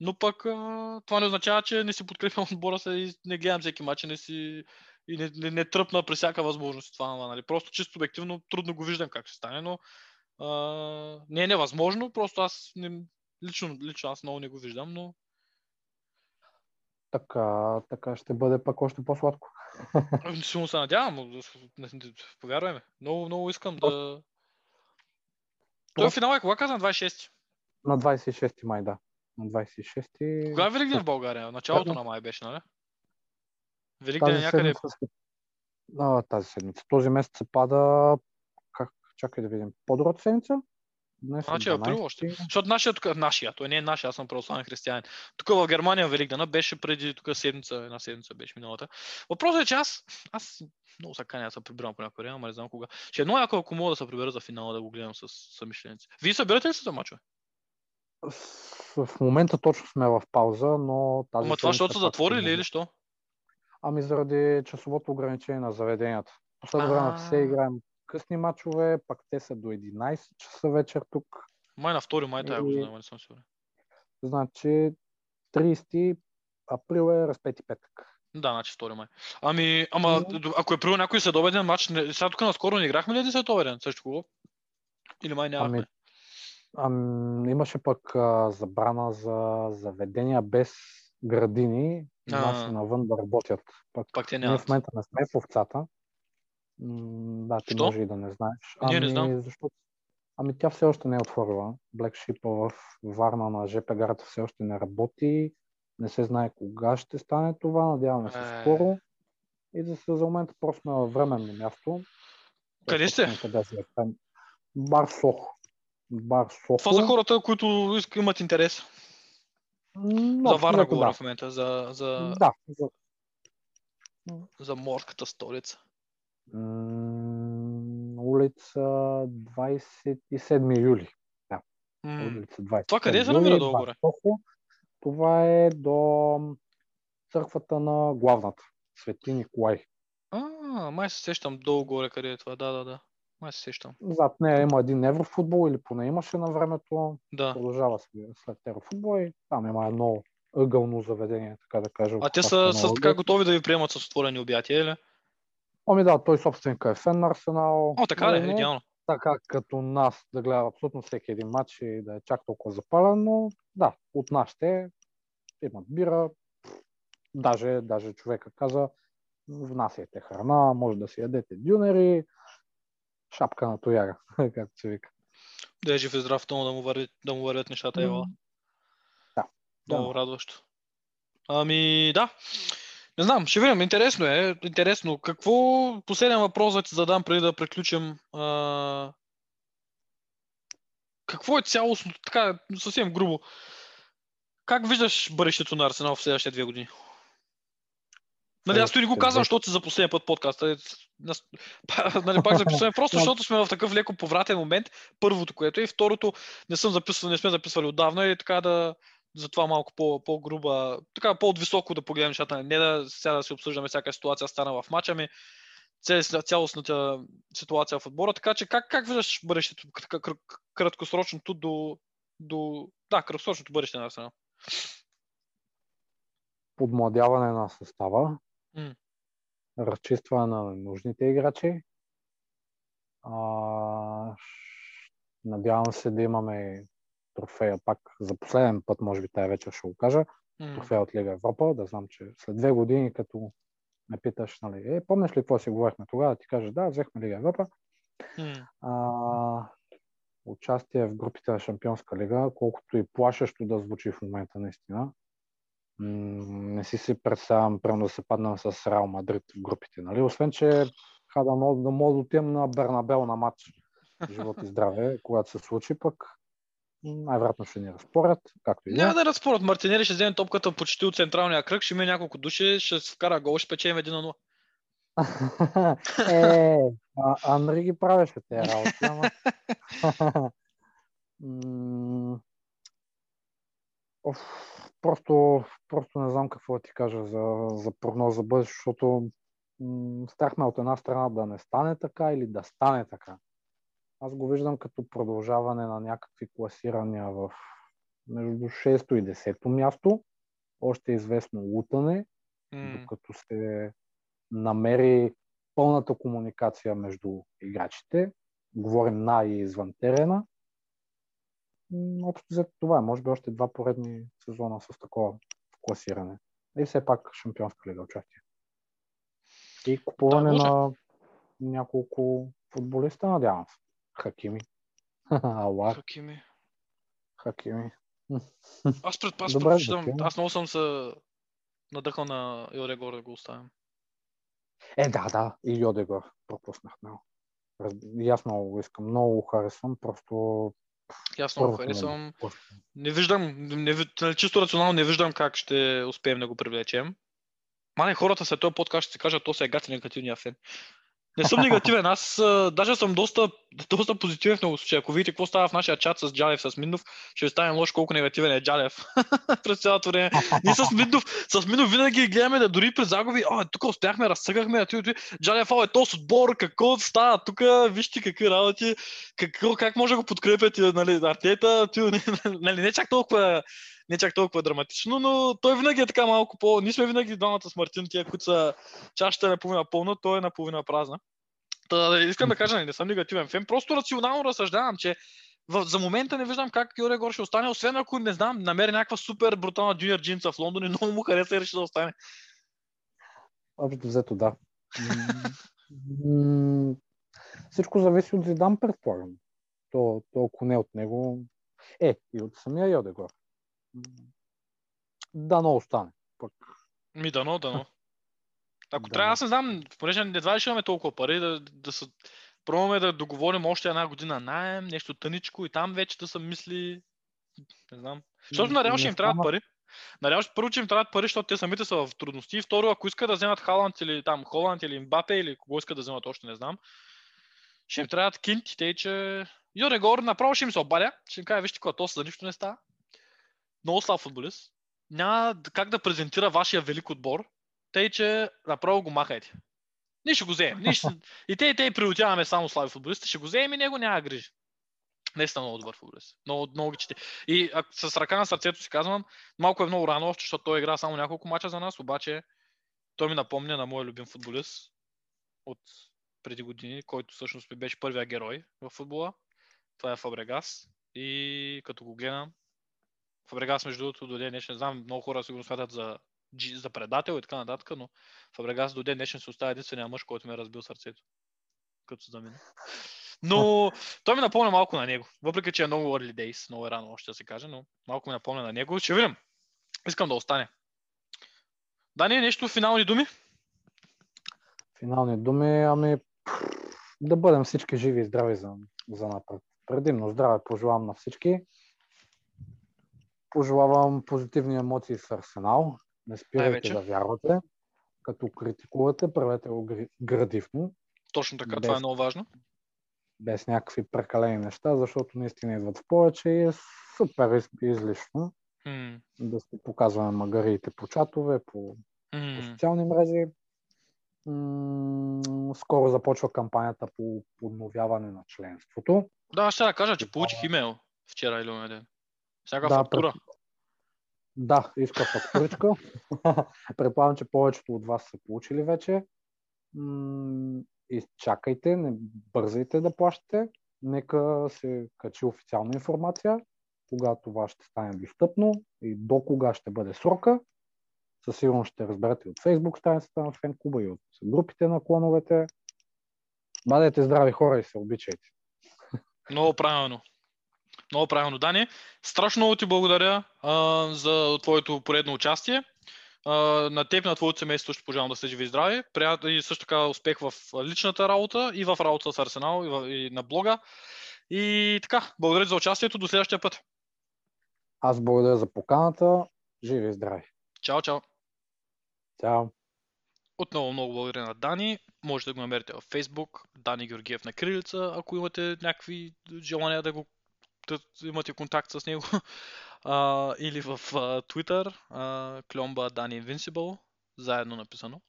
Но пък а, това не означава, че не си подкрепям отбора се и не гледам всеки матч не си и не, не, не тръпна при всяка възможност това. Нали. Просто чисто обективно трудно го виждам как ще стане, но а, не е невъзможно, просто аз не, лично, лично аз много не го виждам, но Така, така ще бъде пък още по-сладко. силно се надявам, повярвай ме. Много, много искам да... Той финал е кога каза на 26? На 26 май, да. На 26 Кога е Великден в България? Началото на май беше, нали? Великден е някъде... седмица, а, тази седмица. Този месец се пада, как, чакай да видим, по-другата седмица? Днес е Значи април 12. още. Защото нашия тук, нашия, той не е нашия, аз съм православен християнин. Тук в Германия Великдена беше преди тук седмица, една седмица беше миналата. Въпросът е, че аз, аз много се каня да се прибирам по някое време, ама не знам кога. Ще е много яко, ако мога да се прибера за финала да го гледам с съмишленици. Вие събирате ли се за мачове? В момента точно сме в пауза, но тази Ама това, защото са затворили или що? Ами заради часовото ограничение на заведенията. Последно време все играем късни мачове, пак те са до 11 часа вечер тук. Май на втори май тая И- година, не съм сигурен. Значи 30 април е разпети петък. Да, значи втори май. Ами, ама, д- ако е прил някой следобеден матч, не, сега тук наскоро не играхме ли един следобеден? Също кого? Или май нямахме? Ами, ам, имаше пък а, забрана за заведения без градини, А. наши навън да работят. Пък Пак те ние в момента не сме в овцата. М, да, ти Що? може и да не знаеш. Ние не Ами, знам. Защото... Ами тя все още не е отворила. Black Sheep в Варна на ЖП гарата все още не работи. Не се знае кога ще стане това. Надяваме се Е. скоро. И за, за момента просто сме във временно място. Къде сте? Къде се е. Бар Сохо. Бар Сохо. Това за хората, които имат интерес. Но, за Варна взето говоря да. в момента, за, за, Да. За... за морската столица. М, улица 27 юли. М, Улица 27 Това къде се намира долу горе? Това е до църквата на главната. Свети Николай. А, май се сещам долу горе къде е това. Да, да, да. Май се сещам. Зад нея има един еврофутбол или поне имаше на времето. Да. Продължава се след еврофутбол и там има едно ъгълно заведение, така да кажа. А те са, ъгъл. така готови да ви приемат с отворени обятия, или? Ами да, той собственика е фен на Арсенал. О, така Нали, ли, е идеално. Така като нас да гледа абсолютно всеки един матч и да е чак толкова запален, но да, от нашите имат бира. Даже, даже човека каза, внасяйте храна, може да си ядете дюнери, шапка на тояга, [LAUGHS] както се вика. Да е жив и здрав, много да му, върви, да му вървят нещата, Ева. Да. Много Да. радващо. Ами, да. Не знам, ще видим. Интересно е. Интересно. Какво... Последен въпрос да ти задам преди да приключим. А... Какво е цялостно, така съвсем грубо, как виждаш бъдещето на Арсенал в следващите две години? Нали, аз той не го Следващите казвам, защото си за последния път подкаста. Е, нали, пак записваме, просто защото сме в такъв леко повратен момент. Първото, което е. И второто, не съм записвал, не сме записвали отдавна и така да затова малко по, по-груба, така по-високо да погледнем нещата. Не да сега да си обсъждаме всяка ситуация стана в мача ми, цялостната ситуация в отбора. Така че как, как виждаш бъдещето, кр- кр- кр- краткосрочното до, до... Да, краткосрочното бъдеще на Арсенал. Подмладяване на състава, М. разчистване на нужните играчи. А, надявам се да имаме трофея пак за последен път, може би тая вечер ще го кажа, М. трофея от Лига Европа, да знам, че след две години, като ме питаш, нали, е, помниш ли какво си говорихме тогава, ти кажа, да, взехме Лига Европа. М. А, участие в групите на Шампионска лига, колкото и плашещо да звучи в момента наистина. Не си си представям, прямо да се паднем с Реал Мадрид в групите, нали? Освен, че ха да мога да, мога да отидем на Бернабел на матч. [LAUGHS] Живот и здраве, когато се случи, пък най-вероятно ще ни разпорят, както и. Няма да разпорят. Мартинели ще вземе топката почти от централния кръг, ще има няколко души, ще се вкара гол, ще печем 1 на 0. [LAUGHS] е, а, Анри ги правеше тези работи, ама... [LAUGHS] Оф, просто, просто не знам какво да ти кажа за, за прогноз за бъдеще, защото м, страхме от една страна да не стане така или да стане така. Аз го виждам като продължаване на някакви класирания в между 6 и 10 място. Още известно лутане, М. докато се намери пълната комуникация между играчите. Говорим на и извън терена. Общо взето това е. Може би още два поредни сезона с такова класиране. И все пак шампионска лига участие. И купуване Да, може. на няколко футболиста, надявам се. Хакими. [LAUGHS] Ала, Хакими. Хакими. Аз предпочитам, аз много съм се надъхал на Йорегор да го оставям. Е, да, да. И Йодегор пропуснах много. Много го искам. Много го харесвам. Просто Аз ми харесвам. просто. Не виждам, не, нали, чисто рационално не виждам как ще успеем да го привлечем. Мане, хората след този подкаст ще си кажат, то се е гати негативния фен. Не съм негативен, аз а, даже съм доста, доста позитивен в много случаи. Ако видите какво става в нашия чат с Джалев, с Миндов, ще ви ставим лош колко негативен е Джалев [LAUGHS] през цялото време. Ние с Миндов, с Миндов винаги гледаме да дори при загуби, а, тук успяхме, разсъгахме, а ти, ти, Джалев, а, е то с отбор, какво става тук, вижте какви работи, какво, как може да го подкрепяте, нали, Артета, ти, [LAUGHS] нали, не чак толкова не чак толкова драматично, но той винаги е така малко по... Ние сме винаги двамата с Мартин, тия, които са чашата е наполовина пълна, той е наполовина празна. Та, искам да кажа, не, не съм негативен фен, просто рационално разсъждавам, че в, за момента не виждам как Йоре Гор ще остане, освен ако, не знам, намери някаква супер брутална джуниор джинса в Лондон и много му хареса и реши да остане. Общо взето, да. Всичко зависи от Зидан, предполагам. То, то ако не от него, е, и от самия Йодегор. М, Да, но остане. Пък. Ми дано, дано. [LAUGHS] Ако Дано. трябва, аз не знам, понеже едва ли ще имаме толкова пари, да, да се пробваме да договорим още една година найем, нещо тъничко и там вече да са мисли, не знам. Защото на Реал ще им трябват пари. На Реал първо, че им трябват пари, защото те самите са в трудности. И второ, ако искат да вземат Халанд или там Холанд или Мбапе или кого искат да вземат, още не знам. Ще им трябват кинти, тъй че Йоре Гор направо ще им се обаля. Ще им кажа, вижте, какво то за нищо не става. Много слаб футболист. Няма как да презентира вашия велик отбор, тъй че направо го махайте. Ние ще го вземем. Ние ще... [LAUGHS] И те, и те и приотяваме само слаби футболисти. Ще го вземем и него няма грижи. Наистина много добър футболист. Много, много ги чете. И а, с ръка на сърцето си казвам, малко е много рано, още, защото той игра само няколко мача за нас, обаче той ми напомня на моя любим футболист. от преди години, който всъщност ми беше първия герой в футбола. Това е Фабрегас. И като го гледам, Фабрегас, между другото, до ден днешен, знам, много хора сигурно смятат за, за предател и така нататък, но Фабрегас до ден днешен се остава единствения мъж, който ми е разбил сърцето. Като за мен. Но той ми напомня малко на него. Въпреки, че е много early days, много е рано още да се каже, но малко ми напомня на него. Ще видим. Искам да остане. Дани, нещо финални думи? Финални думи, ами да бъдем всички живи и здрави за, за напред. Предимно здраве пожелавам на всички. Пожелавам позитивни емоции с Арсенал. Не спирайте да вярвате. Като критикувате, правете го градивно, Точно така, Без- това е много важно. без някакви прекалени неща, защото наистина идват в повече и е супер из- излишно М, да си показваме магариите по чатове, по, по м. социални мрежи. М, Скоро започва кампанията по подновяване на членството. Да, ще да кажа, че получих имейл вчера или ден. Всяка Да, фактура. Да, иска фактуричка. [LAUGHS] Предполагам, че повечето от вас са получили вече. М, Изчакайте, не бързайте да плащате. Нека се качи официална информация, кога това ще стане достъпно и до кога ще бъде срока. Със сигурност ще разберете от Facebook страницата на фен и от групите на клоновете. Бъдете здрави хора и се обичайте. Много правилно. Много правилно, Дани. Страшно много ти благодаря а, за твоето поредно участие. А, на теб на твоето семейство ще пожелавам да сте живи и здрави. Прият... И също така успех в личната работа и в работа с Арсенал и, в... и на блога. И така, благодаря за участието. До следващия път. Аз благодаря за поканата. Живи и здрави. Чао, чао. Чао! Отново много благодаря на Дани. Можете да го намерите във Facebook, Дани Георгиев на Крилица, ако имате някакви желания да го имате контакт с него. [LAUGHS] А, или в а, Twitter, а, Кломба Дани Invincible, заедно написано.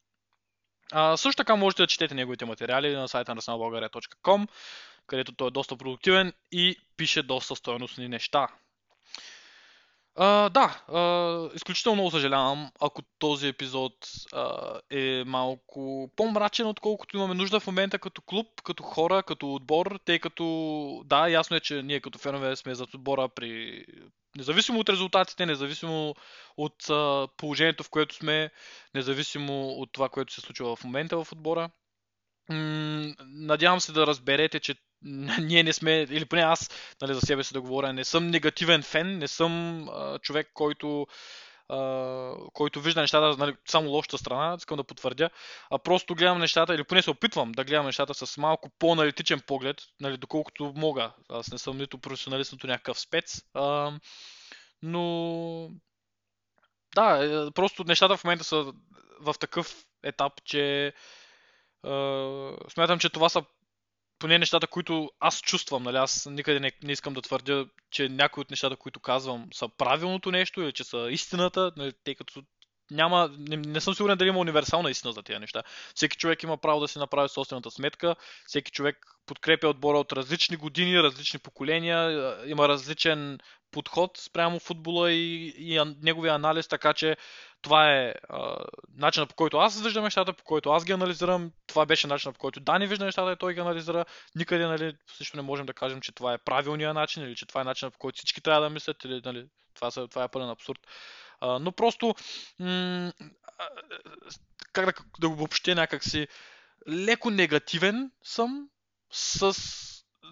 А, също така можете да четете неговите материали на сайта на arsenalbulgaria.com, където той е доста продуктивен и пише доста стоеностни неща. Да, а, изключително съжалявам, ако този епизод а, е малко по-мрачен, отколкото имаме нужда в момента като клуб, като хора, като отбор, тъй като, да, ясно е, че ние като фенове сме зад отбора при... Независимо от резултатите, независимо от а, положението, в което сме, независимо от това, което се случва в момента в отбора. Надявам се да разберете, че [LAUGHS] ние не сме, или поне аз, нали, за себе си да говоря, не съм негативен фен, не съм а, човек, който, а, който вижда нещата нали, само лошата страна, искам да потвърдя, а просто гледам нещата, или поне се опитвам да гледам нещата с малко по-аналитичен поглед, нали, доколкото мога. Аз не съм нито професионалист, нито някакъв спец, а, но да, е, просто нещата в момента са в такъв етап, че смятам, че това са поне нещата, които аз чувствам, нали, аз никъде не, не искам да твърдя, че някои от нещата, които казвам, са правилното нещо или че са истината, нали, тъй като няма, не, не съм сигурен дали има универсална истина за тези неща. Всеки човек има право да си направи собствената сметка, всеки човек подкрепя отбора от различни години, различни поколения, има различен подход спрямо футбола и, и неговия анализ, така че това е а, начинът по който аз виждам нещата, по който аз ги анализирам. Това беше начинът по който Дани вижда нещата и той ги анализира. Никъде нали, също не можем да кажем, че това е правилният начин или че това е начинът по който всички трябва да мислят. Или, нали, това, това е пълен абсурд. Но просто, м- как да, да го обобщя някакси, леко негативен съм с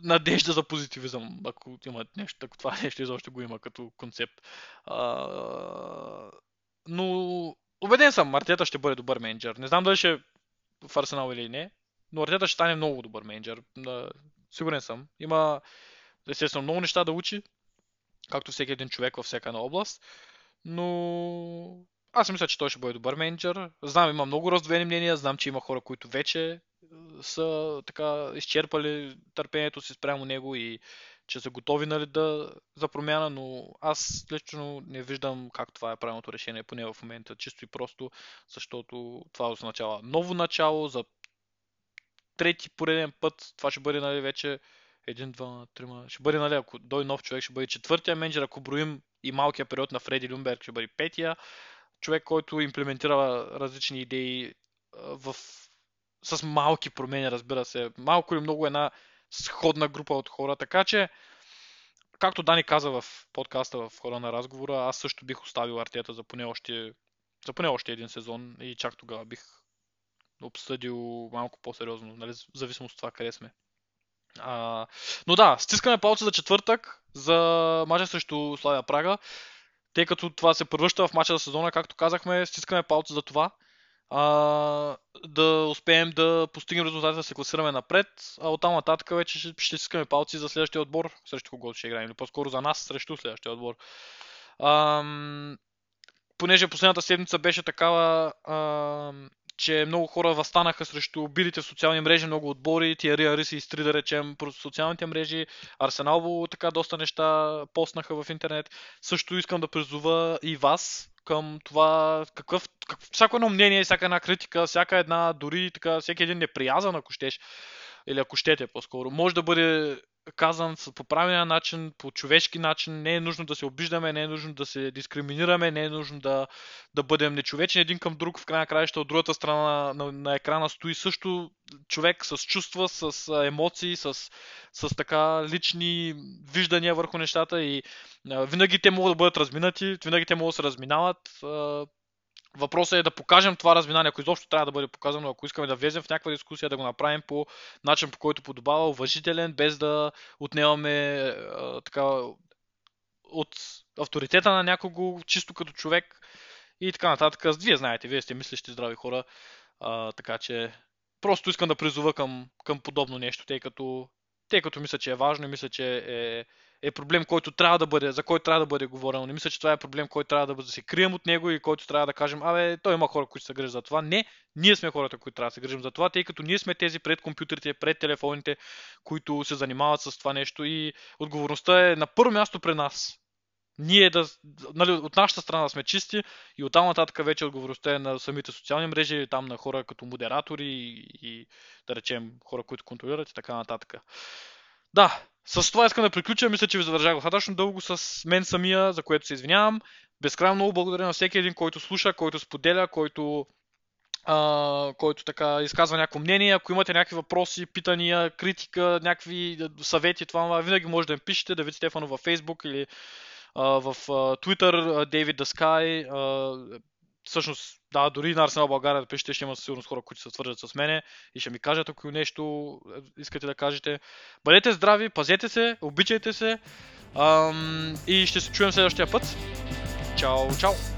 надежда за позитивизъм, ако има нещо, ако това [LAUGHS] нещо изобщо го има като концепт. А, но убеден съм, Артета ще бъде добър менеджер. Не знам дали ще е в Арсенал или не, но Артета ще стане много добър менеджер. Да, сигурен съм. Има естествено много неща да учи, както всеки един човек във всяка една област, но аз мисля, че той ще бъде добър менеджер. Знам, има много раздвоени мнения, знам, че има хора, които вече е, са така изчерпали търпението си спрямо него и че са готови нали, да, за промяна, но аз лично не виждам как това е правилното решение, поне в момента, чисто и просто, защото това означава ново начало за трети пореден път. Това ще бъде нали, вече един, два, трима. Ще бъде, нали, ако дойде нов човек, ще бъде четвъртия менеджер, ако броим и малкия период на Фреди Люмберг, ще бъде петия човек, който имплементира различни идеи в с малки промени, разбира се. Малко или много една сходна група от хора, така че както Дани каза в подкаста в хора на разговора, аз също бих оставил Артета за поне още, за поне още един сезон и чак тогава бих обсъдил малко по-сериозно, нали, в зависимост от това къде сме. А, но да, стискаме палци за четвъртък, за мача срещу Славя Прага, тъй като това се превръща в мача за сезона, както казахме, стискаме палци за това. А, да успеем да постигнем резултати, да се класираме напред, а оттам нататък вече ще стискаме палци за следващия отбор, срещу когото ще играем, или по-скоро за нас срещу следващия отбор. Ам, понеже последната седмица беше такава, ам, че много хора възстанаха срещу билите в социални мрежи, много отбори, тия Риа се изтри да речем по социалните мрежи, Арсенал така доста неща постнаха в интернет. Също искам да призова и вас към това какъв, как, всяко едно мнение, всяка една критика, всяка една, дори така, всеки един неприязан, ако щеш, или ако щете по-скоро, може да бъде казан по правилния начин, по човешки начин. Не е нужно да се обиждаме, не е нужно да се дискриминираме, не е нужно да, да бъдем нечовечни един към друг. В крайна краища от другата страна на, на екрана стои също човек с чувства, с емоции, с, с така лични виждания върху нещата и а, винаги те могат да бъдат разминати, винаги те могат да се разминават. А, Въпросът е да покажем това разминание, ако изобщо трябва да бъде показано, ако искаме да влезем в някаква дискусия, да го направим по начин, по който подобава, уважителен, без да отнемаме а, така от авторитета на някого, чисто като човек и така нататък. Вие знаете, вие сте мислещи здрави хора, а, така че просто искам да призова към, към подобно нещо, тъй като, тъй като мисля, че е важно и мисля, че е, е проблем, който трябва да бъде, за който трябва да бъде говорено. Не мисля, че това е проблем, който трябва да, бъде, да се крием от него и който трябва да кажем, абе, той има хора, които се грижат за това. Не, ние сме хората, които трябва да се грижим за това, тъй като ние сме тези пред компютрите, пред телефоните, които се занимават с това нещо и отговорността е на първо място при нас. Ние да, нали, от нашата страна сме чисти и оттам нататък вече отговорността е на самите социални мрежи, там на хора като модератори и, и да речем хора, които контролират и така нататък. Да, с това искам да приключа. Мисля, че ви задържах достатъчно дълго с мен самия, за което се извинявам. Безкрайно много благодаря на всеки един, който слуша, който споделя, който, а, който така изказва някакво мнение. Ако имате някакви въпроси, питания, критика, някакви съвети, това винаги може да им пишете. Давид Стефанов във Facebook или а, в Twitter, David the Sky. А, всъщност, да, дори на Арсенал България да пишете, ще има сигурност хора, които се свържат с мене и ще ми кажат, ако нещо искате да кажете. Бъдете здрави, пазете се, обичайте се ам, и ще се чуем следващия път. Чао, чао!